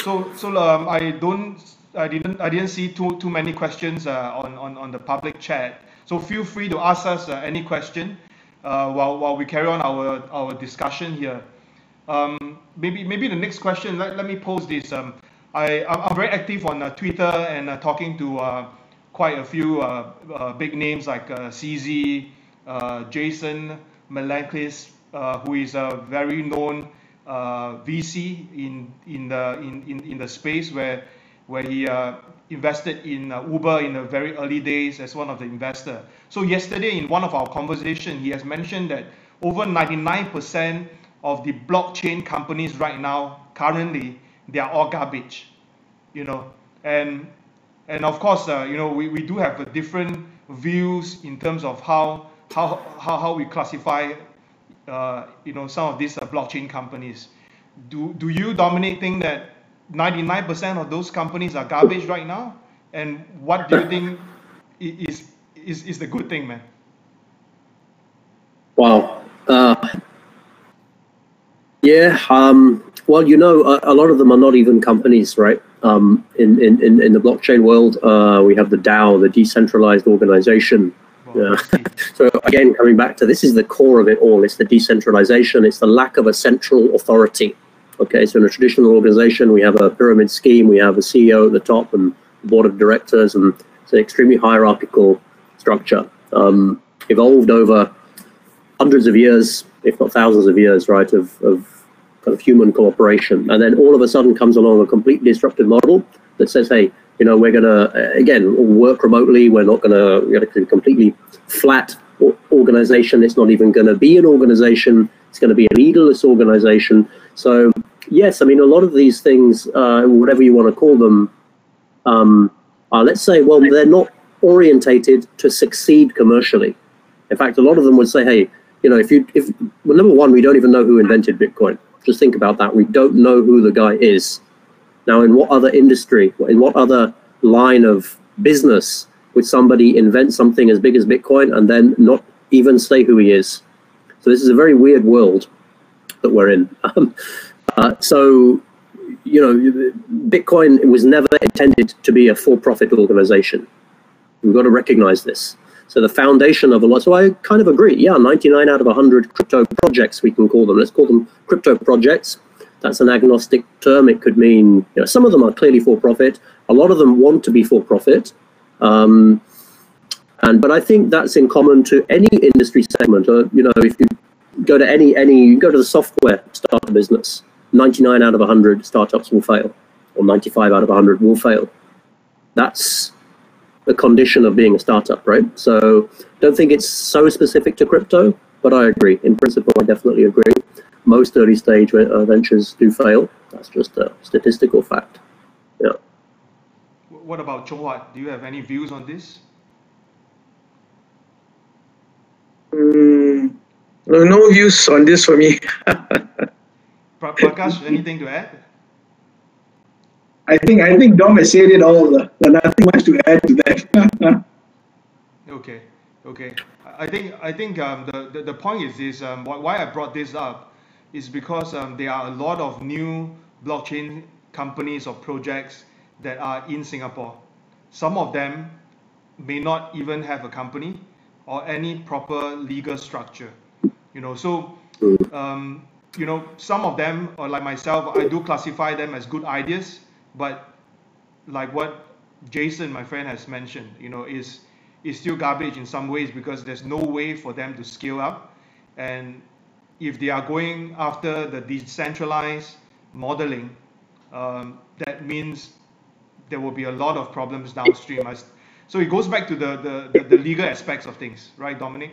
So so um, I don't I didn't I didn't see too too many questions uh, on, on on the public chat. So feel free to ask us uh, any question uh, while, while we carry on our, our discussion here. Um, maybe maybe the next question, let, let me pose this. Um, I, I'm very active on uh, Twitter and uh, talking to uh, quite a few uh, uh, big names like CZ, Jason Calacanis, who is a very known VC in, in, the, in, in, in the space where, where he invested in uh, Uber in the very early days as one of the investor. So yesterday in one of our conversation, he has mentioned that over 99% of the blockchain companies right now, currently, they are all garbage, you know, and and of course, uh, you know, we, we do have a different views in terms of how how how, how we classify, uh, you know, some of these uh, blockchain companies. Do do you Dominic think that 99% of those companies are garbage right now? And what do you think is is, is the good thing, man? Wow. Uh, yeah. Um, well, you know, a, a, lot of them are not even companies, right? Um, in, in, in, in the blockchain world, uh, we have the DAO, the decentralized organization. Well, so again, coming back to this is the core of it all. It's the decentralization. It's the lack of a central authority Okay, so in a traditional organization, we have a pyramid scheme, we have a CEO at the top and board of directors, and it's an extremely hierarchical structure. Um, evolved over hundreds of years, if not thousands of years, right, of, of kind of human cooperation. And then all of a sudden comes along a completely disruptive model that says, hey, you know, we're going to, again, work remotely. We're not going to get a completely flat organization. It's not even going to be an organization. It's going to be a leaderless organization. So, yes, I mean, a lot of these things, uh, whatever you want to call them, um, are, let's say, well, they're not orientated to succeed commercially. In fact, a lot of them would say, hey, you know, if you, if, well, number one, we don't even know who invented Bitcoin. Just think about that. We don't know who the guy is. Now, in what other industry, in what other line of business would somebody invent something as big as Bitcoin and then not even say who he is? So this is a very weird world that we're in. Um, uh, so, you know, Bitcoin was never intended to be a for-profit organization. We've got to recognize this. So the foundation of a lot. So I kind of agree. Yeah, 99 out of 100 crypto projects we can call them. Let's call them crypto projects. That's an agnostic term. It could mean you know some of them are clearly for profit. A lot of them want to be for profit. Um, and but I think that's in common to any industry segment. Or, you know, if you go to any any go to the software startup business, 99 out of 100 startups will fail, or 95 out of 100 will fail. That's the condition of being a startup, right? So don't think it's so specific to crypto, but I agree. In principle, I definitely agree. Most early stage uh, ventures do fail. That's just a statistical fact. Yeah. What about Chong Do you have any views on this? Mm, no, no views on this for me. Prakash, anything to add? I think I think Dom has said it all. Uh, nothing much to add to that. okay, okay. I think I think um, the, the the point is this. Um, why I brought this up is because um, there are a lot of new blockchain companies or projects that are in Singapore. Some of them may not even have a company or any proper legal structure. You know, so um, you know some of them, or like myself, I do classify them as good ideas but like what Jason, my friend, has mentioned, you know, is is still garbage in some ways because there's no way for them to scale up. And if they are going after the decentralized modeling, um, that means there will be a lot of problems downstream. So it goes back to the, the, the, the legal aspects of things, right, Dominic?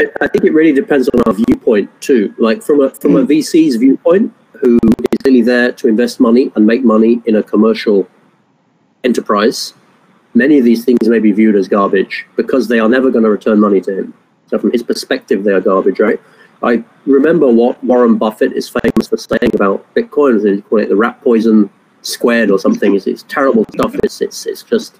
I think it really depends on our viewpoint too. Like from a from a hmm. VC's viewpoint, who is really there to invest money and make money in a commercial enterprise, many of these things may be viewed as garbage because they are never going to return money to him. So from his perspective, they are garbage, right? I remember what Warren Buffett is famous for saying about Bitcoin. He call it the rat poison squared or something. It's, it's terrible stuff. It's, it's, it's just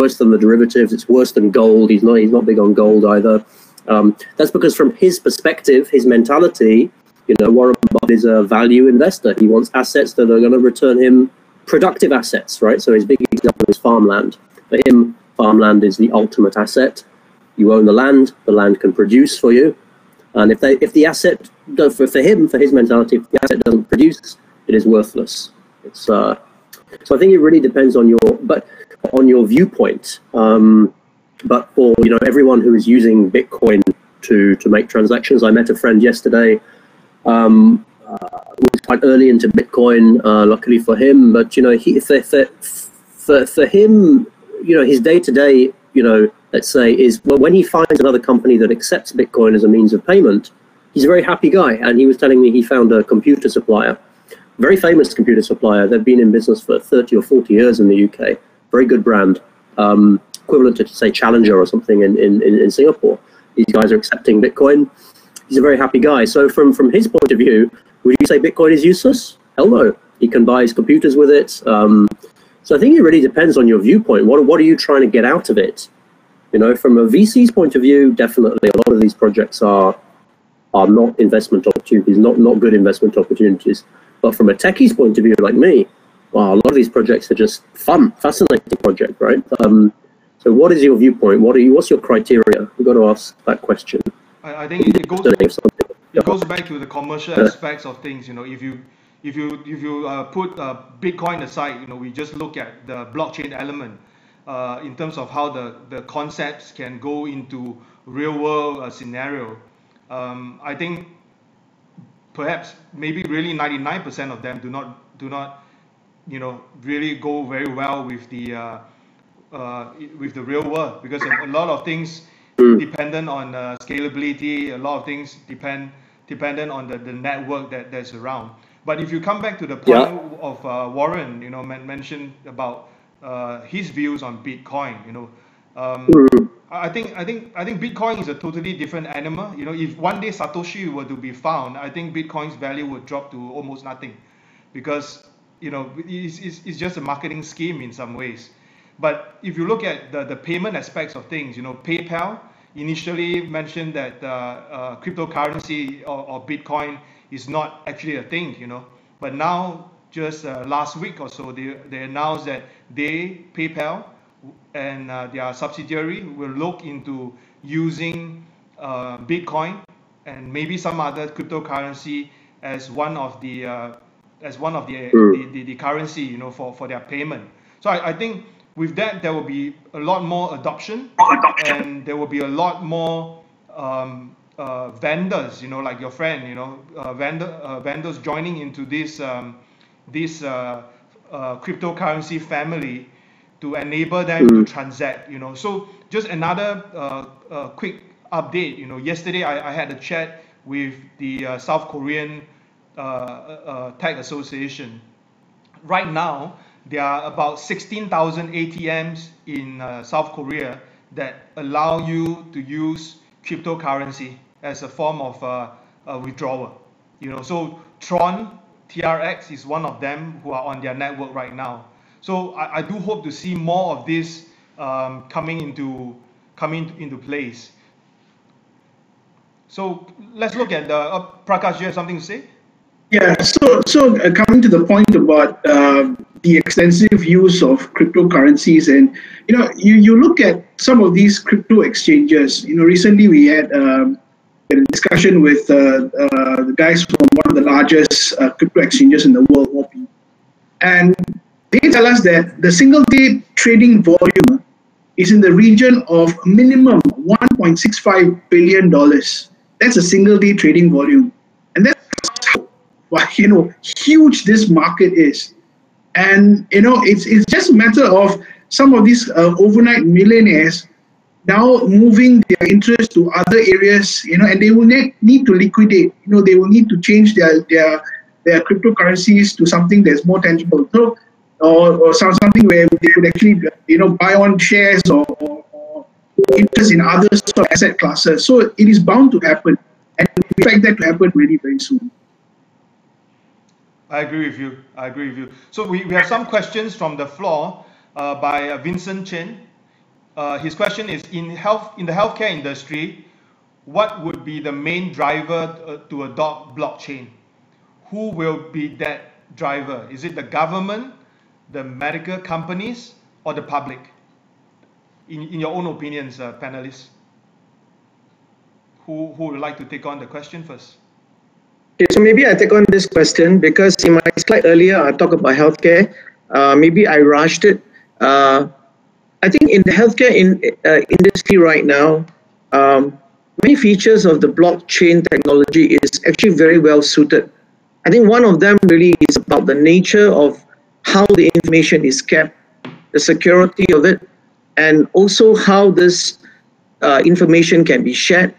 worse than the derivatives. It's worse than gold. He's not, he's not big on gold either. Um, that's because from his perspective, his mentality, you know, Warren Buffett is a value investor. He wants assets that are going to return him productive assets, right? So his big example is farmland. For him, farmland is the ultimate asset. You own the land, the land can produce for you. And if they, if the asset, for, for him, for his mentality, if the asset doesn't produce, it is worthless. It's, uh, so I think it really depends on your, but on your viewpoint. Um, but for you know everyone who is using Bitcoin to to make transactions, I met a friend yesterday um, uh, was quite early into Bitcoin, uh, luckily for him. But you know, he for for for, him, you know, his day to day, you know, let's say is well, when he finds another company that accepts Bitcoin as a means of payment, he's a very happy guy. And he was telling me he found a computer supplier, very famous computer supplier. They've been in business for 30 or 40 years in the UK. Very good brand, um, equivalent to say Challenger or something in, in, in Singapore. These guys are accepting Bitcoin he's a very happy guy. So from from his point of view, would you say Bitcoin is useless? Hell no. He can buy his computers with it. Um, so I think it really depends on your viewpoint. What what are you trying to get out of it? You know, from a VC's point of view, definitely a lot of these projects are are not investment opportunities, not not good investment opportunities. But from a techie's point of view, like me, wow, a lot of these projects are just fun, fascinating project, right? Um, so what is your viewpoint? What are you? What's your criteria? We've got to ask that question. I, I think it, it goes it goes back to the commercial aspects of things. You know, if you if you if you uh, put uh, Bitcoin aside, you know, we just look at the blockchain element uh, in terms of how the the concepts can go into real world uh, scenario. um, I think perhaps maybe really 99% of them do not do not you know really go very well with the uh, with the real world because a lot of things dependent on uh, scalability a lot of things depend dependent on the, the network that that's around but if you come back to the point Yeah. of uh, Warren you know men- mentioned about uh, his views on Bitcoin you know um, I I think I think I think Bitcoin is a totally different animal. You know, if one day Satoshi were to be found, I think Bitcoin's value would drop to almost nothing, because you know it's, it's, it's just a marketing scheme in some ways. But if you look at the, the payment aspects of things, you know, PayPal initially mentioned that uh, uh, cryptocurrency or, or Bitcoin is not actually a thing, you know. But now, just uh, last week or so, they, they announced that they, PayPal, and uh, their subsidiary will look into using uh, Bitcoin and maybe some other cryptocurrency as one of the uh, as one of the, the, the, the currency you know for, for their payment. So I, I think with that there will be a lot more adoption and there will be a lot more um, uh, vendors you know like your friend you know uh, vendor uh, vendors joining into this um, this uh, uh, cryptocurrency family to enable them to transact you know. So just another uh, uh, quick update you know. Yesterday I, I had a chat with the uh, South Korean uh, uh, tech association. Right now there are about 16,000 ATMs in uh, South Korea that allow you to use cryptocurrency as a form of uh, a withdrawal you know so Tron TRX is one of them who are on their network right now so I, I do hope to see more of this um, coming into coming into place. So let's look at the uh, Prakash. You have something to say? Yeah, so so uh, coming to the point about uh, the extensive use of cryptocurrencies, and you know, you, you look at some of these crypto exchanges. You know, recently we had um, a discussion with uh, uh, the guys from one of the largest uh, crypto exchanges in the world, OP, and they tell us that the single day trading volume is in the region of minimum 1.65 billion dollars. That's a single day trading volume, and that's you know huge this market is. And you know it's it's just a matter of some of these uh, overnight millionaires now moving their interest to other areas you know and they will ne- need to liquidate. You know they will need to change their their their cryptocurrencies to something that's more tangible. So or, or some, something where they could actually you know buy on shares or, or, interest in other sort of asset classes. So it is bound to happen. And we expect that to happen really very soon I agree with you. I agree with you. So we, we have some questions from the floor uh, by uh, Vincent Chen. Uh, his question is in health in the healthcare industry, what would be the main driver uh, to adopt blockchain? Who will be that driver? Is it the government, the medical companies, or the public? In, in your own opinions, panelists, who, who would like to take on the question first? Okay, so maybe I take on this question because in my slide earlier I talked about healthcare. Uh, maybe I rushed it. Uh, I think in the healthcare in, uh, industry right now, um, many features of the blockchain technology is actually very well suited. I think one of them really is about the nature of how the information is kept, the security of it, and also how this uh, information can be shared.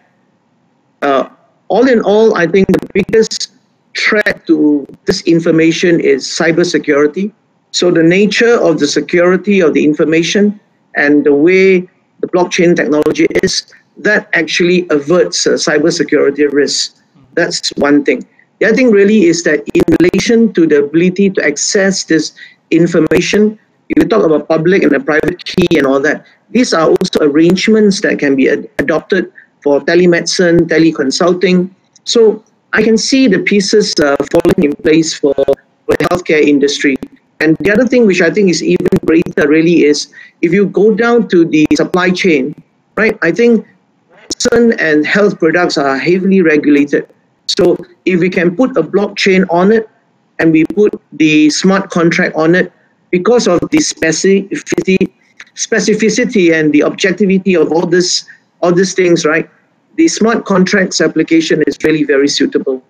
All in all, I think the biggest threat to this information is cybersecurity. So the nature of the security of the information and the way the blockchain technology is, that actually averts uh, cybersecurity risks. That's one thing. The other thing really is that in relation to the ability to access this information, you talk about public and the private key and all that. These are also arrangements that can be ad- adopted for telemedicine, teleconsulting. So I can see the pieces uh, falling in place for, for the healthcare industry. And the other thing which I think is even greater really is if you go down to the supply chain, right? I think medicine and health products are heavily regulated. So if we can put a blockchain on it and we put the smart contract on it, because of the specificity, specificity and the objectivity of all this, all these things, right? the smart contracts application is really very suitable.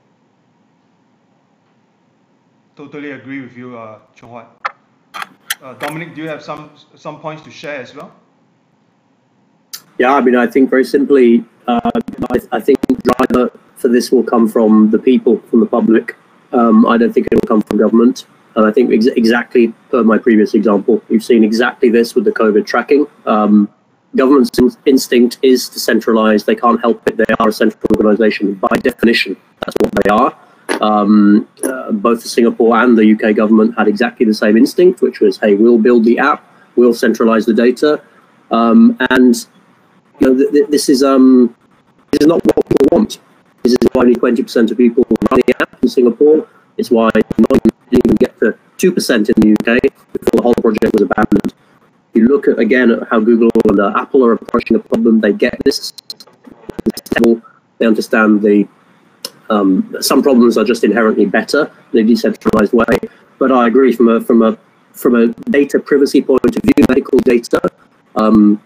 Totally agree with you, uh, Chong Huat. Uh, Dominic, do you have some some points to share as well? Yeah, I mean, I think very simply, uh, I, I, think driver for this will come from the people, from the public. Um, I don't think it will come from government. And I think ex exactly per my previous example, you've seen exactly this with the COVID tracking. Um, government's in instinct is to centralize. They can't help it. They are a central organization by definition. That's what they are. Um, uh, both the Singapore and the UK government had exactly the same instinct, which was, hey, we'll build the app, we'll centralize the data. Um, and you know, th th this is um, this is not what people want. This is why only 20% of people run the app in Singapore. It's why not even get to 2% in the UK before the whole project was abandoned. You look at again at how Google and uh, Apple are approaching the problem. They get this. They understand the um, some problems are just inherently better in a decentralized way. But I agree from a from a from a data privacy point of view, medical data um,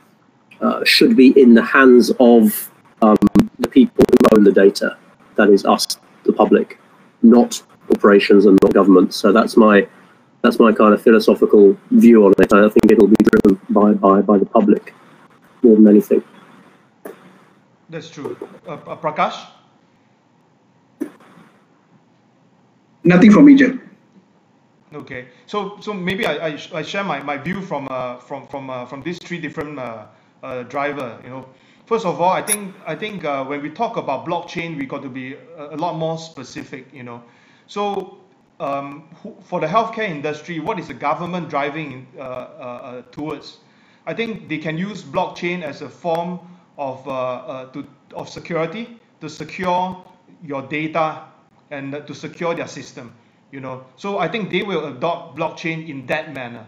uh, should be in the hands of um, the people who own the data. That is us, the public, not corporations and not governments. So that's my that's my kind of philosophical view on it. I think it'll be driven by by by the public more than anything. That's true. Uh, uh, Prakash. Nothing from me, Jim. Okay, so so maybe I, I, I share my, my view from uh, from from uh, from these three different uh, uh, driver. You know, first of all, I think I think uh, when we talk about blockchain, we got to be a, a lot more specific. You know, so um, for the healthcare industry, what is the government driving uh, uh, uh, towards? I think they can use blockchain as a form of uh, uh, to, of security to secure your data and to secure their system. You know, so I think they will adopt blockchain in that manner.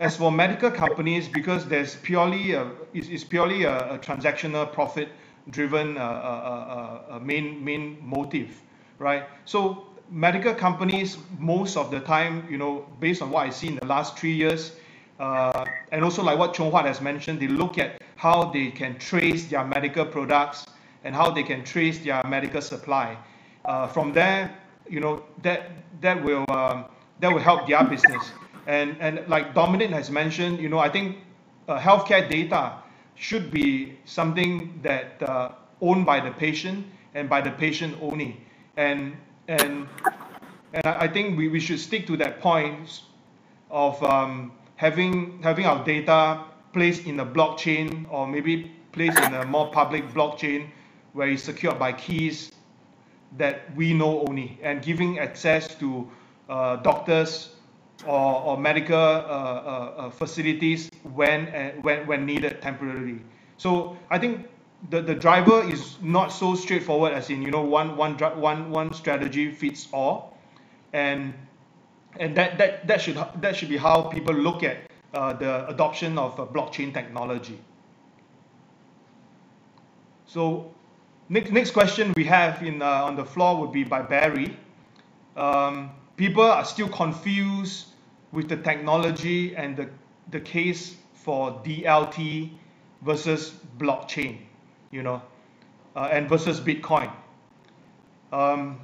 As for medical companies, because there's purely a, it's, it's purely a, a, transactional profit-driven uh, uh, uh, main main motive, right? So medical companies, most of the time, you know, based on what I see in the last three years, uh, and also like what Chong Huat has mentioned, they look at how they can trace their medical products and how they can trace their medical supply. Uh, from there, you know, that that will um, that will help their business. And and like Dominic has mentioned, you know, I think uh, healthcare data should be something that uh, owned by the patient and by the patient only. And and and I think we, we should stick to that point of um, having having our data placed in a blockchain or maybe placed in a more public blockchain where it's secured by keys that we know only and giving access to uh, doctors or, or medical uh, uh, uh facilities when, uh, when, when needed temporarily. So I think the, the driver is not so straightforward as in you know one one one one strategy fits all. And and that that that should that should be how people look at uh, the adoption of uh, blockchain technology. So next next question we have in uh, on the floor would be by Barry. Um, people are still confused with the technology and the the case for DLT versus blockchain you know, uh, and versus Bitcoin. Um,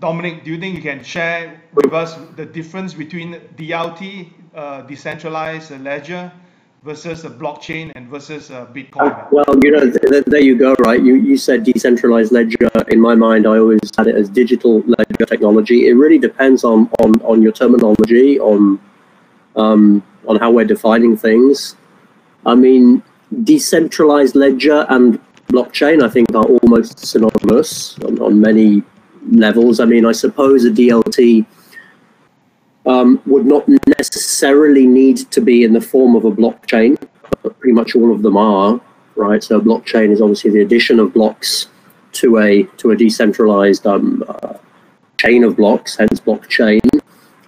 Dominic, do you think you can share with us the difference between DLT, uh, decentralized ledger, versus a blockchain and versus a Bitcoin? Uh, well, you know, th there you go, right? You, you said decentralized ledger. In my mind, I always had it as digital ledger technology. It really depends on, on, on your terminology, on, um, on how we're defining things. I mean, decentralized ledger and blockchain, I think, are almost synonymous on, on many levels. I mean, I suppose a DLT um, would not necessarily need to be in the form of a blockchain, but pretty much all of them are, right? So blockchain is obviously the addition of blocks to a to a decentralized um, uh, chain of blocks, hence blockchain,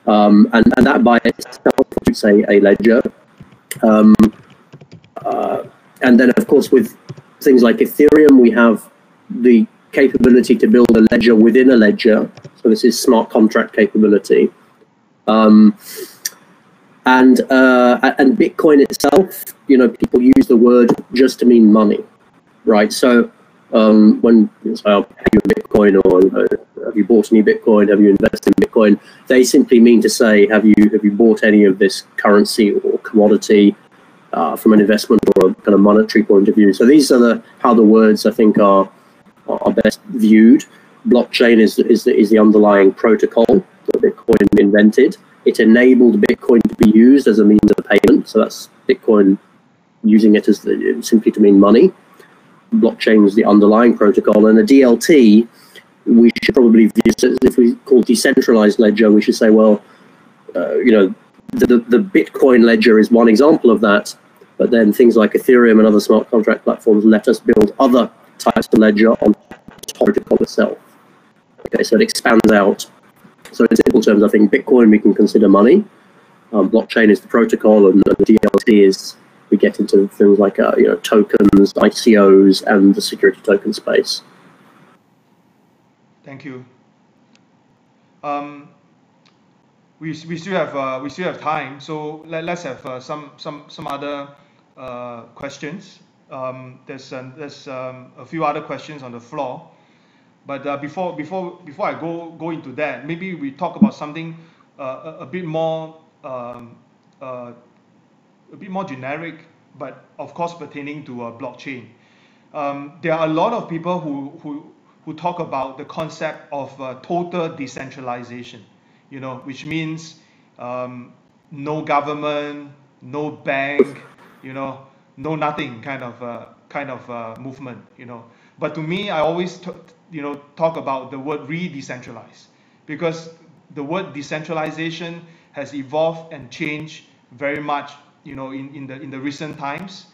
um, and, and that by itself is a, a ledger. Um, and then, of course, with things like Ethereum, we have the capability to build a ledger within a ledger. So this is smart contract capability. Um, and uh, and Bitcoin itself, you know, people use the word just to mean money, right? So Um, when you say, I'll pay you Bitcoin or you know, have you bought any Bitcoin? Have you invested in Bitcoin? They simply mean to say, have you have you bought any of this currency or commodity uh, from an investment or a kind of monetary point of view? So these are the how the words I think are are best viewed. Blockchain is is the, is the underlying protocol that Bitcoin invented. It enabled Bitcoin to be used as a means of payment. So that's Bitcoin using it as the, simply to mean money. Blockchain is the underlying protocol, and a DLT we should probably view if we call decentralized ledger, we should say, well, uh, you know, the, the Bitcoin ledger is one example of that, but then things like Ethereum and other smart contract platforms let us build other types of ledger on top of itself. Okay, so it expands out. So in simple terms, I think Bitcoin we can consider money. Um, blockchain is the protocol, and the DLT is we get into things like uh, you know tokens, ICOs, and the security token space. Thank you. Um, we, we still have uh, we still have time, so let, let's have uh, some some some other uh, questions. Um, there's uh, there's um, a few other questions on the floor, but uh, before before before I go go into that, maybe we talk about something uh, a, a, bit more um, a bit more generic, but of course pertaining to blockchain. Um, there are a lot of people who who who talk about the concept of uh, total decentralization, you know, which means um, no government, no bank, you know, no nothing kind of uh, kind of uh, movement, you know. But to me, I always t- you know talk about the word re-decentralize because the word decentralization has evolved and changed very much, you know, in, in the in the recent times.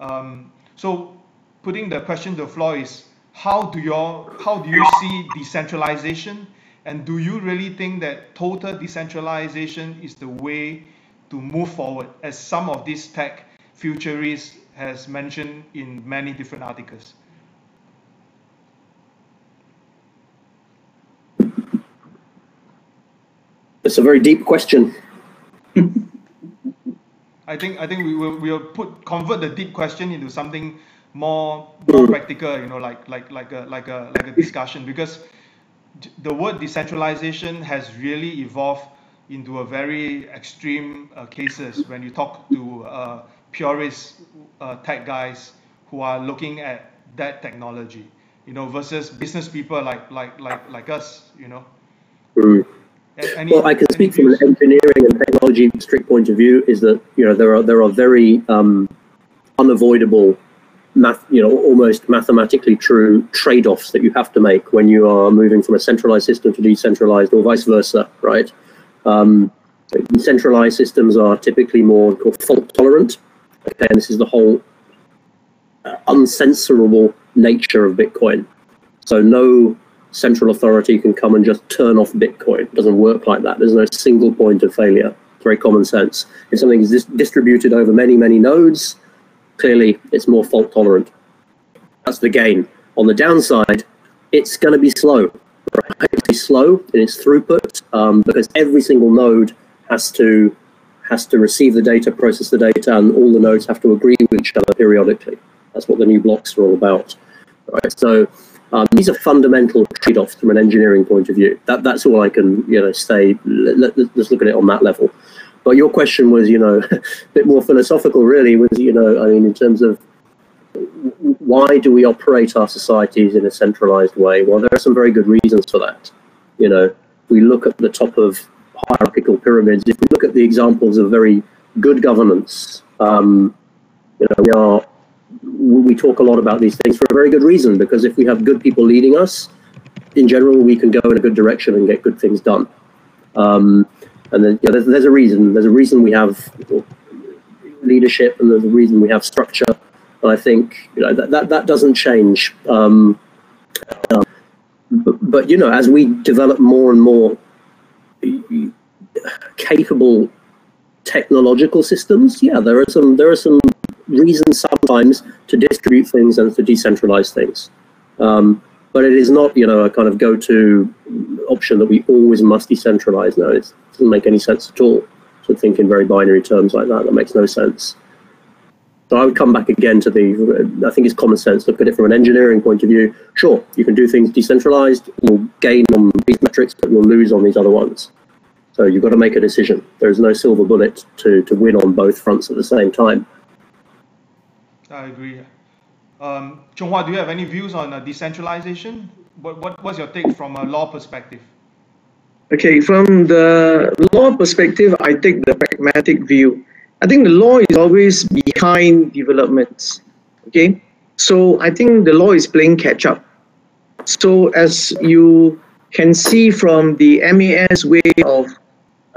Um, so putting the question to the floor is how do you how do you see decentralization and do you really think that total decentralization is the way to move forward as some of these tech futurists has mentioned in many different articles? It's a very deep question. I think I think we will we'll put convert the deep question into something more more mm. practical you know like like like a like a like a discussion. Because the word decentralization has really evolved into a very extreme uh, cases when you talk to uh, purist uh, tech guys who are looking at that technology you know versus business people like like like like us you know mm. any, well i can speak views? from an engineering and technology strict point of view is that you know there are there are very um, unavoidable math, you know, almost mathematically true trade-offs that you have to make when you are moving from a centralized system to decentralized or vice versa, right? Um, decentralized systems are typically more fault tolerant. Okay, and this is the whole uh, uncensorable nature of Bitcoin. So no central authority can come and just turn off Bitcoin. It doesn't work like that. There's no single point of failure. It's very common sense. If something is dis- distributed over many, many nodes, clearly it's more fault tolerant. That's the gain. On the downside, it's going to be slow. Right? It's be slow in its throughput um, because every single node has to has to receive the data, process the data, and all the nodes have to agree with each other periodically. That's what the new blocks are all about. So um, these are fundamental trade-offs from an engineering point of view. That, that's all I can you know say. Let, us look at it on that level. But your question was, you know, a bit more philosophical, really. Was you know, I mean, in terms of why do we operate our societies in a centralized way? Well, there are some very good reasons for that. You know, we look at the top of hierarchical pyramids. If we look at the examples of very good governance, um, you know, we are we talk a lot about these things for a very good reason because if we have good people leading us, in general, we can go in a good direction and get good things done. Um, and then, you know, there's, there's a reason. There's a reason we have leadership, and there's a reason we have structure. And I think you know that that, that doesn't change. Um, um, but, but you know, as we develop more and more capable technological systems, yeah, there are some there are some reasons sometimes to distribute things and to decentralize things. Um, but it is not, you know, a kind of go-to option that we always must decentralize. No, it doesn't make any sense at all to think in very binary terms like that. That makes no sense. So I would come back again to the, I think it's common sense, look at it from an engineering point of view. Sure, you can do things decentralized, you'll gain on these metrics, but you'll lose on these other ones. So you've got to make a decision. There's no silver bullet to, to win on both fronts at the same time. I agree. Um, do you have any views on uh, decentralization? What, what, what's your take from a law perspective? Okay, from the law perspective, I take the pragmatic view. I think the law is always behind developments. Okay, so I think the law is playing catch up. So as you can see from the MAS way of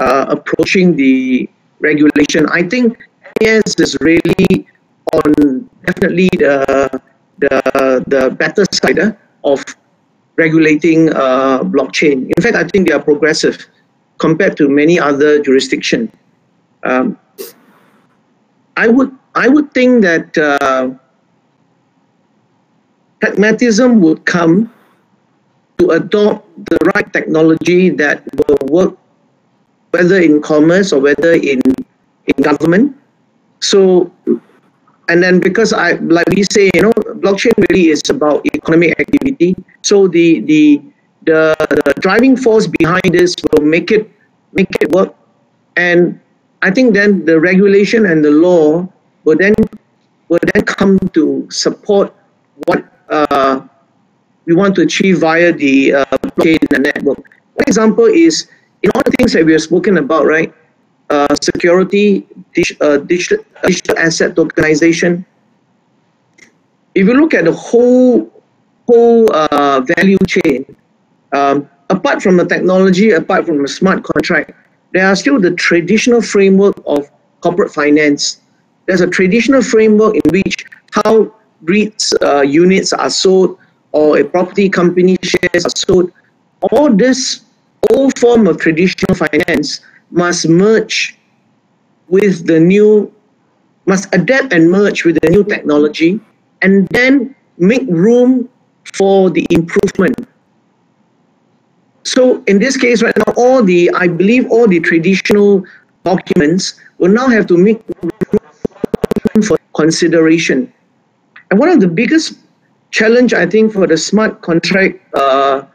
uh, approaching the regulation, I think MAS is really on definitely the the the better side uh, of regulating uh, blockchain. In fact, I think they are progressive compared to many other jurisdictions. Um, I would I would think that uh, pragmatism would come to adopt the right technology that will work whether in commerce or whether in in government. So and then because I like we say, you know, blockchain really is about economic activity. So the the the, the driving force behind this will make it make it work and I think then the regulation and the law will then will then come to support what uh, we want to achieve via the uh, blockchain network. One example is in all the things that we have spoken about, right? Uh, security, dig, uh, digital, digital asset tokenization. If you look at the whole whole uh, value chain, um, apart from the technology, apart from the smart contract, there are still the traditional framework of corporate finance. There's a traditional framework in which how REITs uh, units are sold or a property company shares are sold. All this old form of traditional finance must merge with the new, must adapt and merge with the new technology and then make room for the improvement so in this case right now, all the, I believe all the traditional documents will now have to make room for consideration. And one of the biggest challenge, I think, for the smart contract uh,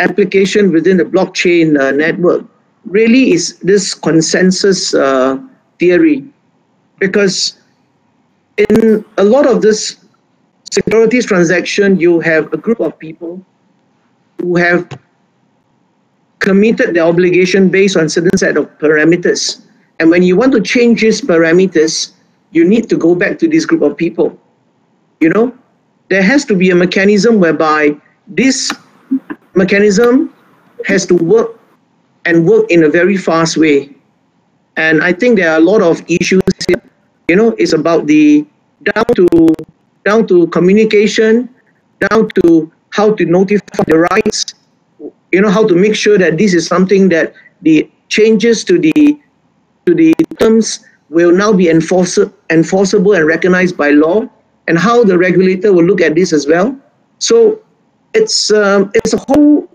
application within the blockchain uh, network really is this consensus uh, theory. Because in a lot of this securities transaction, you have a group of people who have committed their obligation based on certain set of parameters. And when you want to change these parameters, you need to go back to this group of people. You know, there has to be a mechanism whereby this mechanism has to work and work in a very fast way. And I think there are a lot of issues here. You know, it's about the down to down to communication, down to how to notify the rights, you know, how to make sure that this is something that the changes to the to the terms will now be enforce, enforceable and recognized by law, and how the regulator will look at this as well. So it's um, it's a whole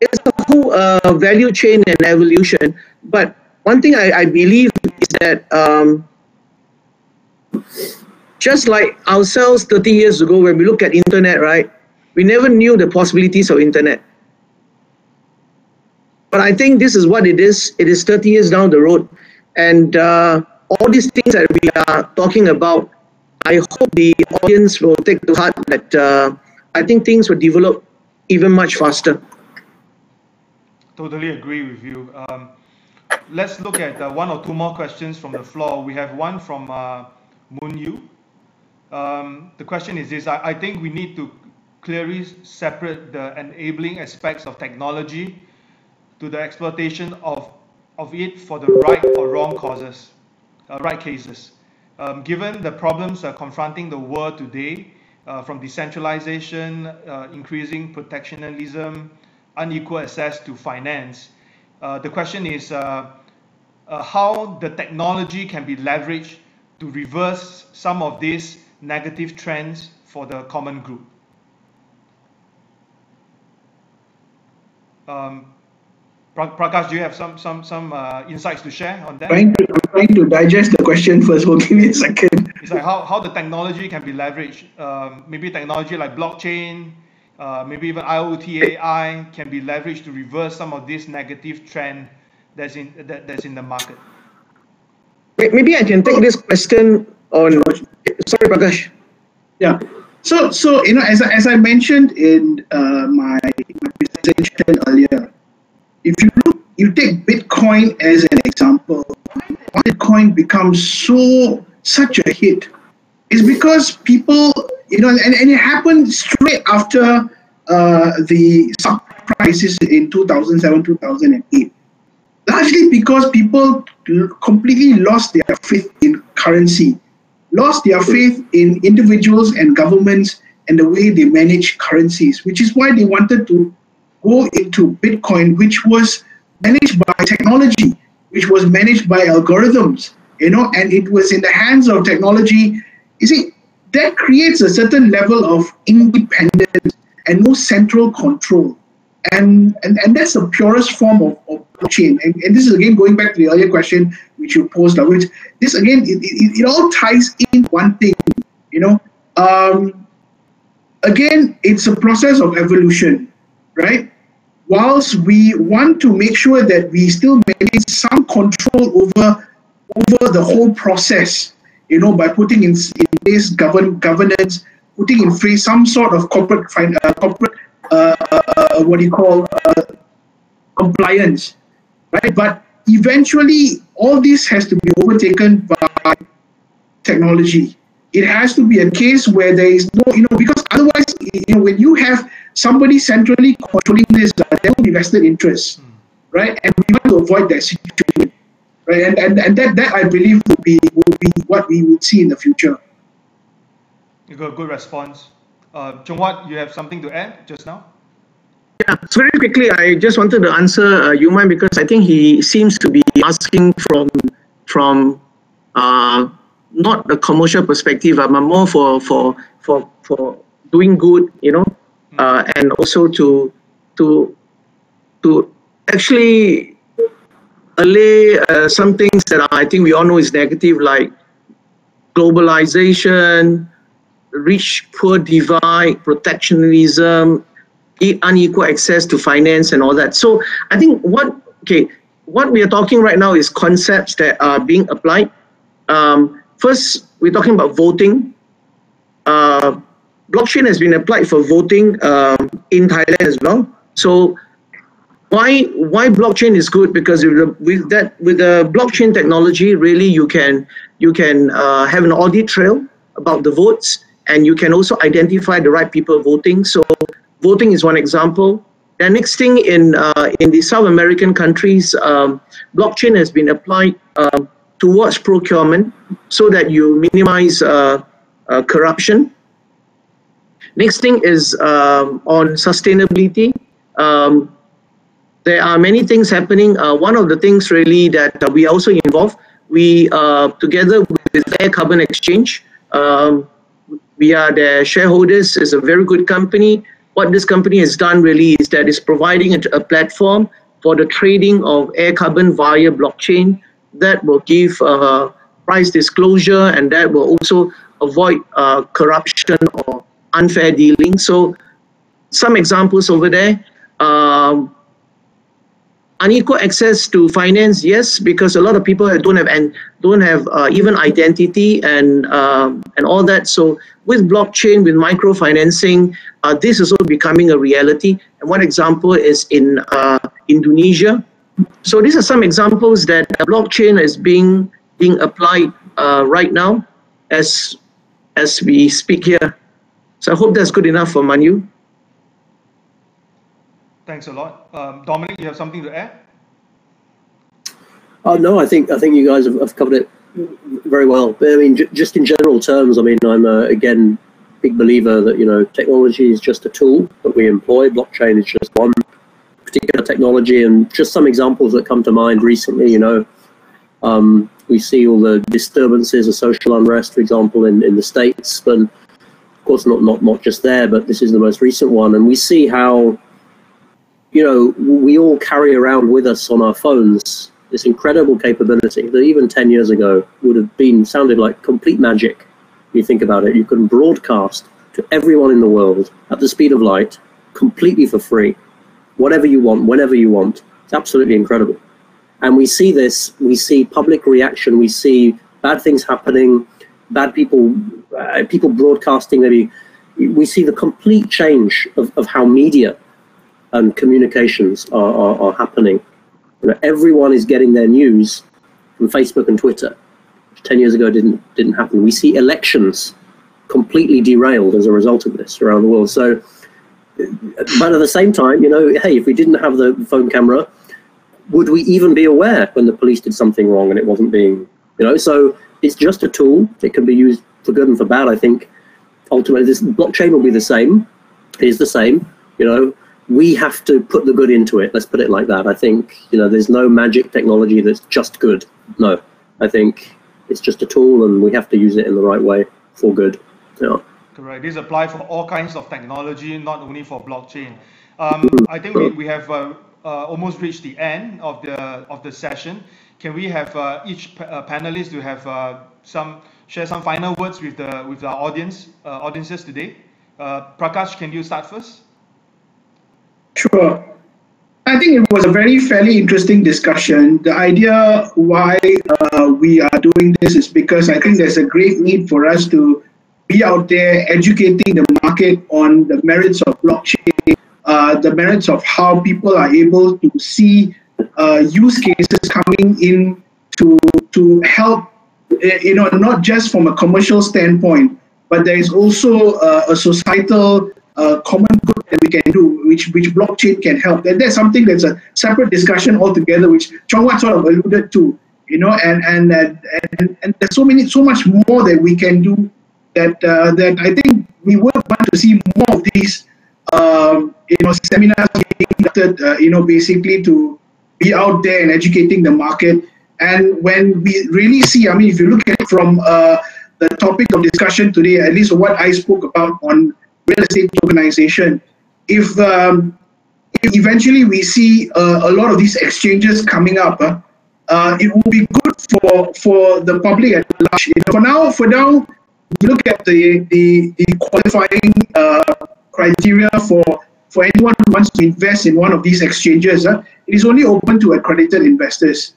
it's a whole uh, value chain and evolution. But one thing I, I believe is that um, just like ourselves 30 years ago when we look at internet, right? We never knew the possibilities of internet. But I think this is what it is. It is 30 years down the road. And uh, all these things that we are talking about, I hope the audience will take to heart that uh, I think things will develop even much faster. Totally agree with you. Um, let's look at uh, one or two more questions from the floor. We have one from uh, Moon Yu um, the question is this, I, I think we need to clearly separate the enabling aspects of technology to the exploitation of, of it for the right or wrong causes, uh, right cases. Um, given the problems confronting the world today, uh, from decentralization, uh, increasing protectionism, unequal access to finance, uh, the question is uh, how the technology can be leveraged to reverse some of these negative trends for the common group. Um, Prakash, do you have some some some uh, insights to share on that? Trying to digest the question first. Well, give me a second. It's like how, how the technology can be leveraged. Um, maybe technology like blockchain, uh, maybe even IoT AI can be leveraged to reverse some of this negative trend that's in that, that's in the market. Maybe I can take this question on. Sorry, Prakash. Yeah. So, so you know, as I, as I mentioned in uh, my, my presentation earlier, if you look, you take Bitcoin as an example. Bitcoin becomes so such a hit is because people, you know, and, and it happened straight after uh, the crisis in 2007, 2008. Largely because people completely lost their faith in currency, lost their faith in individuals and governments and the way they manage currencies, which is why they wanted to go into Bitcoin, which was managed by technology, which was managed by algorithms, you know, and it was in the hands of technology. You see, that creates a certain level of independence and no central control. And, and, and that's the purest form of, of blockchain. And, and this is again going back to the earlier question which you posed, which this again, it, it, it all ties in one thing, you know. Um, again, it's a process of evolution, right? Whilst we want to make sure that we still maintain some control over over the whole process, you know, by putting in, in place govern, governance, putting in place some sort of corporate uh, corporate uh, uh, what do you call uh, compliance, right? But eventually, all this has to be overtaken by technology. It has to be a case where there is no, you know, because otherwise, you know, when you have somebody centrally controlling this, uh, there will be vested interests, right? And we want to avoid that situation right? And, and, and that, that I believe will be will be what we will see in the future. You got a good response. Uh, Chong Huat, you have something to add just now? Yeah, so very quickly, I just wanted to answer uh, Yuman because I think he seems to be asking from from uh, not the commercial perspective, but more for for for for doing good, you know, hmm. uh, and also to to to actually allay uh, some things that I think we all know is negative, like globalization, rich poor divide, protectionism, unequal access to finance, and all that. So I think what okay, what we are talking right now is concepts that are being applied. Um, first, we're talking about voting. Uh, blockchain has been applied for voting um, in Thailand as well. So why why blockchain is good? Because with, that with the blockchain technology really you can you can uh, have an audit trail about the votes and you can also identify the right people voting. So voting is one example. The next thing in uh, in the south american countries um, blockchain has been applied uh, towards procurement so that you minimize uh, uh, corruption next thing is um, on sustainability um, there are many things happening. Uh, one of the things really that uh, we also involve, we uh, together with AirCarbon Exchange, um, we are the shareholders. It's a very good company. What this company has done really is that it's providing a, a platform for the trading of air carbon via blockchain that will give uh, price disclosure and that will also avoid uh, corruption or unfair dealing. So some examples over there. Um, unequal access to finance yes because a lot of people don't have and don't have uh, even identity and um, and all that so with blockchain with microfinancing uh, this is also becoming a reality and one example is in uh, indonesia so these are some examples that blockchain is being being applied uh, right now as as we speak here so i hope that's good enough for manu Thanks a lot. Um, Dominic, you have something to add? Uh, no, I think I think you guys have, have covered it very well. But I mean, j- just in general terms, I mean, I'm uh, again big believer that you know technology is just a tool that we employ. Blockchain is just one particular technology, and just some examples that come to mind recently. You know, um, we see all the disturbances of social unrest, for example, in, in the states, but of course not not not just there, but this is the most recent one, and we see how you know, we all carry around with us on our phones this incredible capability that even 10 years ago would have been sounded like complete magic. You think about it, you can broadcast to everyone in the world at the speed of light, completely for free, whatever you want, whenever you want. It's absolutely incredible. And we see this, we see public reaction, we see bad things happening, bad people, uh, people broadcasting maybe. We see the complete change of, of how media and communications are, are, are happening. You know, everyone is getting their news from Facebook and Twitter, which 10 years ago didn't, didn't happen. We see elections completely derailed as a result of this around the world. So, but at the same time, you know, hey, if we didn't have the phone camera, would we even be aware when the police did something wrong and it wasn't being, you know? So it's just a tool. It can be used for good and for bad. I think ultimately this blockchain will be the same. It is the same. You know, we have to put the good into it. Let's put it like that. I think you know, there's no magic technology that's just good. No, I think it's just a tool, and we have to use it in the right way for good. Yeah. Correct. This apply for all kinds of technology, not only for blockchain. Um, I think we, we have uh, uh, almost reached the end of the of the session. Can we have uh, each uh, panelist to have uh, some share some final words with the with our audience uh, audiences today? Uh, Prakash, can you start first? Sure. I think it was a very fairly interesting discussion. The idea why uh, we are doing this is because I think there's a great need for us to be out there educating the market on the merits of blockchain, uh, the merits of how people are able to see uh, use cases coming in to to help, you know, not just from a commercial standpoint, but there is also uh, a societal uh, common good that we can do, which which blockchain can help. And that's something that's a separate discussion altogether, which Chong Huat sort of alluded to, you know, and and and, and there's so many so much more that we can do that uh, that I think we would want to see more of these, um, you know, seminars being conducted, uh, you know, basically to be out there and educating the market. And when we really see, I mean, if you look at it from uh, the topic of discussion today, at least what I spoke about on real estate tokenization, if, um, if eventually we see uh, a lot of these exchanges coming up, uh, uh, it will be good for for the public at large. You know, for now, for now, look at the the, the qualifying uh, criteria for for anyone who wants to invest in one of these exchanges. Uh, it is only open to accredited investors.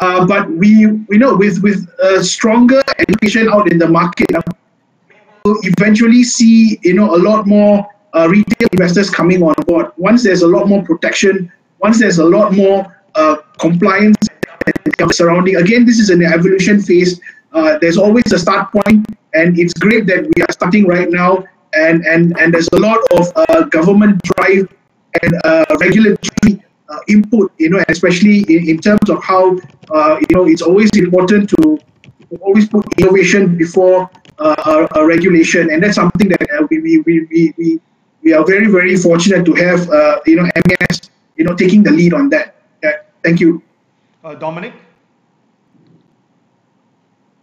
Uh, but we we know with with stronger education out in the market, uh, we'll eventually see you know a lot more uh, retail investors coming on board. Once there's a lot more protection, once there's a lot more uh, compliance surrounding. Again, this is an evolution phase. There's always a start point, and it's great that we are starting right now. And and and there's a lot of government drive and regulatory input, you know, especially in, in terms of how uh, you know it's always important to always put innovation before uh, a, a regulation, and that's something that uh, we, we, we, we, we we are very very fortunate to have uh, you know MAS you know taking the lead on that. Yeah, thank you. Uh, Dominic?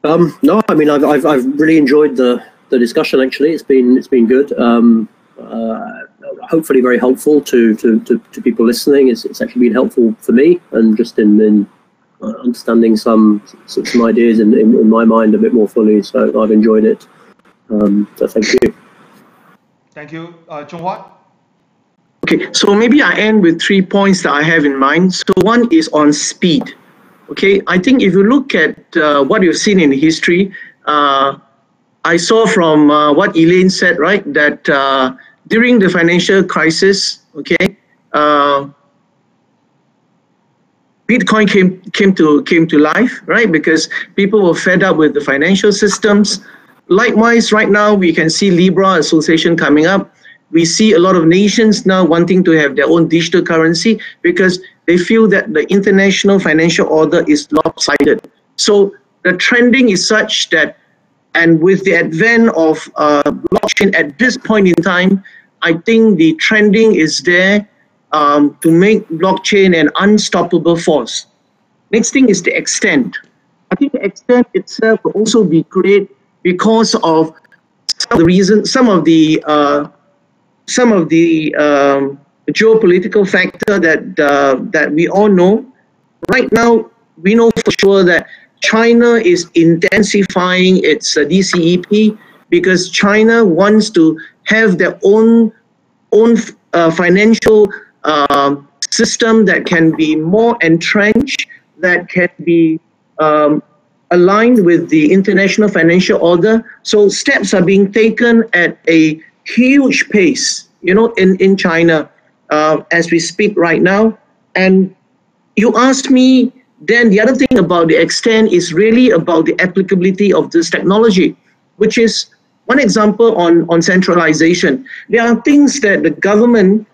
Um, no, I mean I've, I've I've really enjoyed the the discussion. Actually, it's been it's been good. Um, uh, hopefully, very helpful to, to, to, to people listening. It's, it's actually been helpful for me, and just in, in understanding some some, some ideas in, in, in my mind a bit more fully. So I've enjoyed it. Um, so thank you. Thank you. Uh, Chong Huat? Okay, so maybe I end with three points that I have in mind. So one is on speed. Okay, I think if you look at uh, what you've seen in history, uh, I saw from uh, what Elaine said, right, that uh, during the financial crisis, okay, uh, Bitcoin came came to came to life, right? Because people were fed up with the financial systems. Likewise, right now we can see Libra Association coming up. We see a lot of nations now wanting to have their own digital currency because they feel that the international financial order is lopsided. So the trending is such that, and with the advent of uh, blockchain at this point in time, I think the trending is there um, to make blockchain an unstoppable force. Next thing is the extent. I think the extent itself will also be great because of some of the reasons, some of the uh, some of the um, geopolitical factor that uh, that we all know. Right now, we know for sure that China is intensifying its uh, DCEP because China wants to have their own own uh, financial uh, system that can be more entrenched, that can be um, aligned with the international financial order. So steps are being taken at a huge pace, you know, in, in China uh, as we speak right now. And you asked me, then the other thing about the extent is really about the applicability of this technology, which is one example on, on centralization. There are things that the government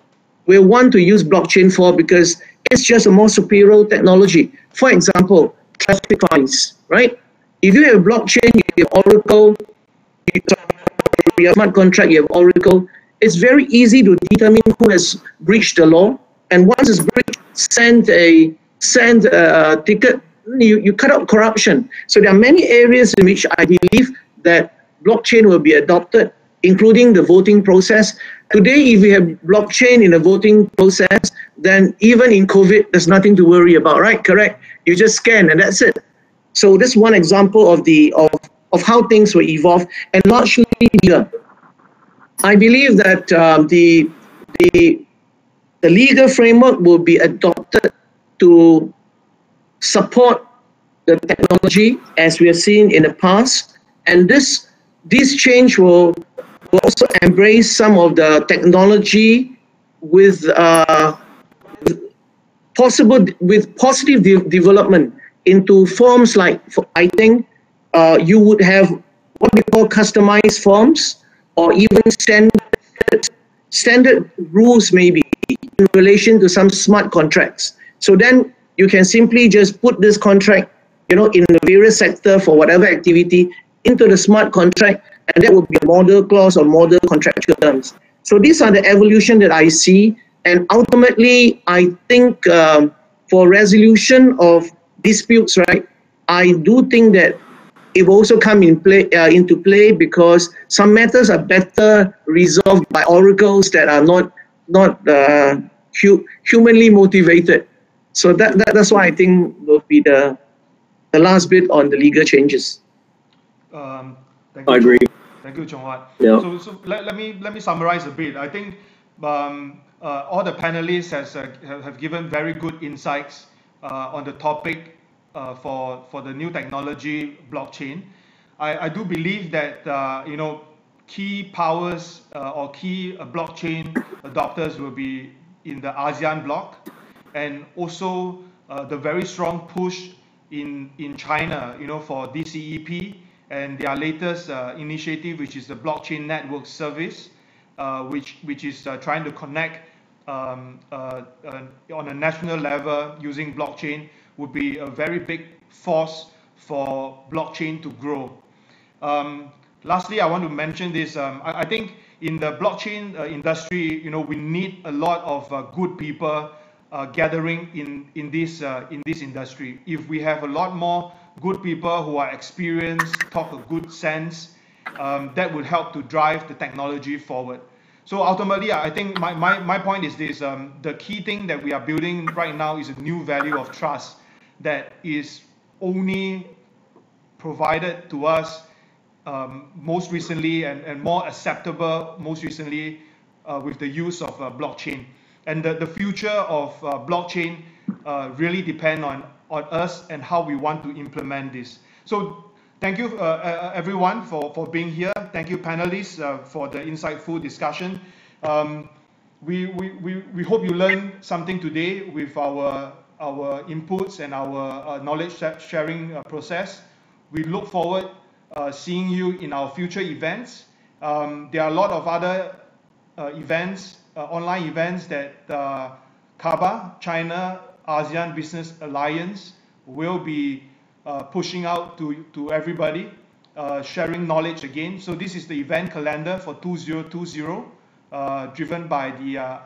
will want to use blockchain for because it's just a more superior technology. For example, traffic fines, right? If you have blockchain, you have Oracle, you have smart contract, you have Oracle, it's very easy to determine who has breached the law. And once it's breached, send a send a ticket. You, you cut out corruption. So there are many areas in which I believe that blockchain will be adopted, including the voting process. Today, if we have blockchain in the voting process, then even in COVID, there's nothing to worry about, right? Correct. You just scan and that's it. So this one example of the of, of how things will evolve and largely here. I believe that um, the the the legal framework will be adopted to support the technology as we have seen in the past, and this this change will, will also embrace some of the technology with uh, possible with positive de development into forms like I think uh, you would have what we call customized forms or even standard standard rules maybe in relation to some smart contracts. So then you can simply just put this contract, you know, in the various sector for whatever activity into the smart contract, and that would be a model clause or model contractual terms. So these are the evolution that I see, and ultimately, I think um, for resolution of disputes, right, I do think that it will also come in play uh, into play because some matters are better resolved by oracles that are not not uh, hu humanly motivated. So that, that that's why I think will be the the last bit on the legal changes. Um, I agree. Thank you, Chong Huat. Yeah. So, so let, let me let me summarize a bit. I think um, uh, all the panelists has uh, have given very good insights uh, on the topic uh, for, for the new technology blockchain. I, I do believe that, uh, you know, key powers uh, or key blockchain adopters will be in the ASEAN bloc and also the very strong push in, in China, you know, for DCEP and their latest uh, initiative, which is the Blockchain Network Service, uh, which, which is uh, trying to connect um, on a national level using blockchain would be a very big force for blockchain to grow. Um, lastly, I want to mention this. Um, I, I, think in the blockchain uh, industry, you know, we need a lot of uh, good people uh, gathering in in this uh, in this industry. If we have a lot more good people who are experienced, talk a good sense, um, that would help to drive the technology forward. So ultimately, I think my, my, my point is this, um, the key thing that we are building right now is a new value of trust that is only provided to us um, most recently and, and more acceptable most recently uh, with the use of uh, blockchain. And the, the future of uh, blockchain uh, really depend on, on us and how we want to implement this. So thank you uh, uh, everyone for, for being here. Thank you panelists for the insightful discussion. Um, we, we, we, we hope you learned something today with our our inputs and our uh, knowledge sharing uh, process. We look forward uh, seeing you in our future events. Um, there are a lot of other uh, events, uh, online events that uh, CABA, China ASEAN Business Alliance, will be uh, pushing out to, to everybody, uh, sharing knowledge again. So this is the event calendar for 2020, uh, driven by the,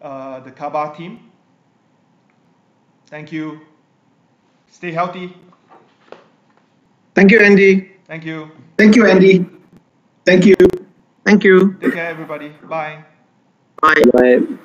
the CABA team. Thank you. Stay healthy. Thank you, Anndy. Thank you. Thank you, Anndy. Thank you. Thank you. Take care, everybody. Bye. Bye. Bye.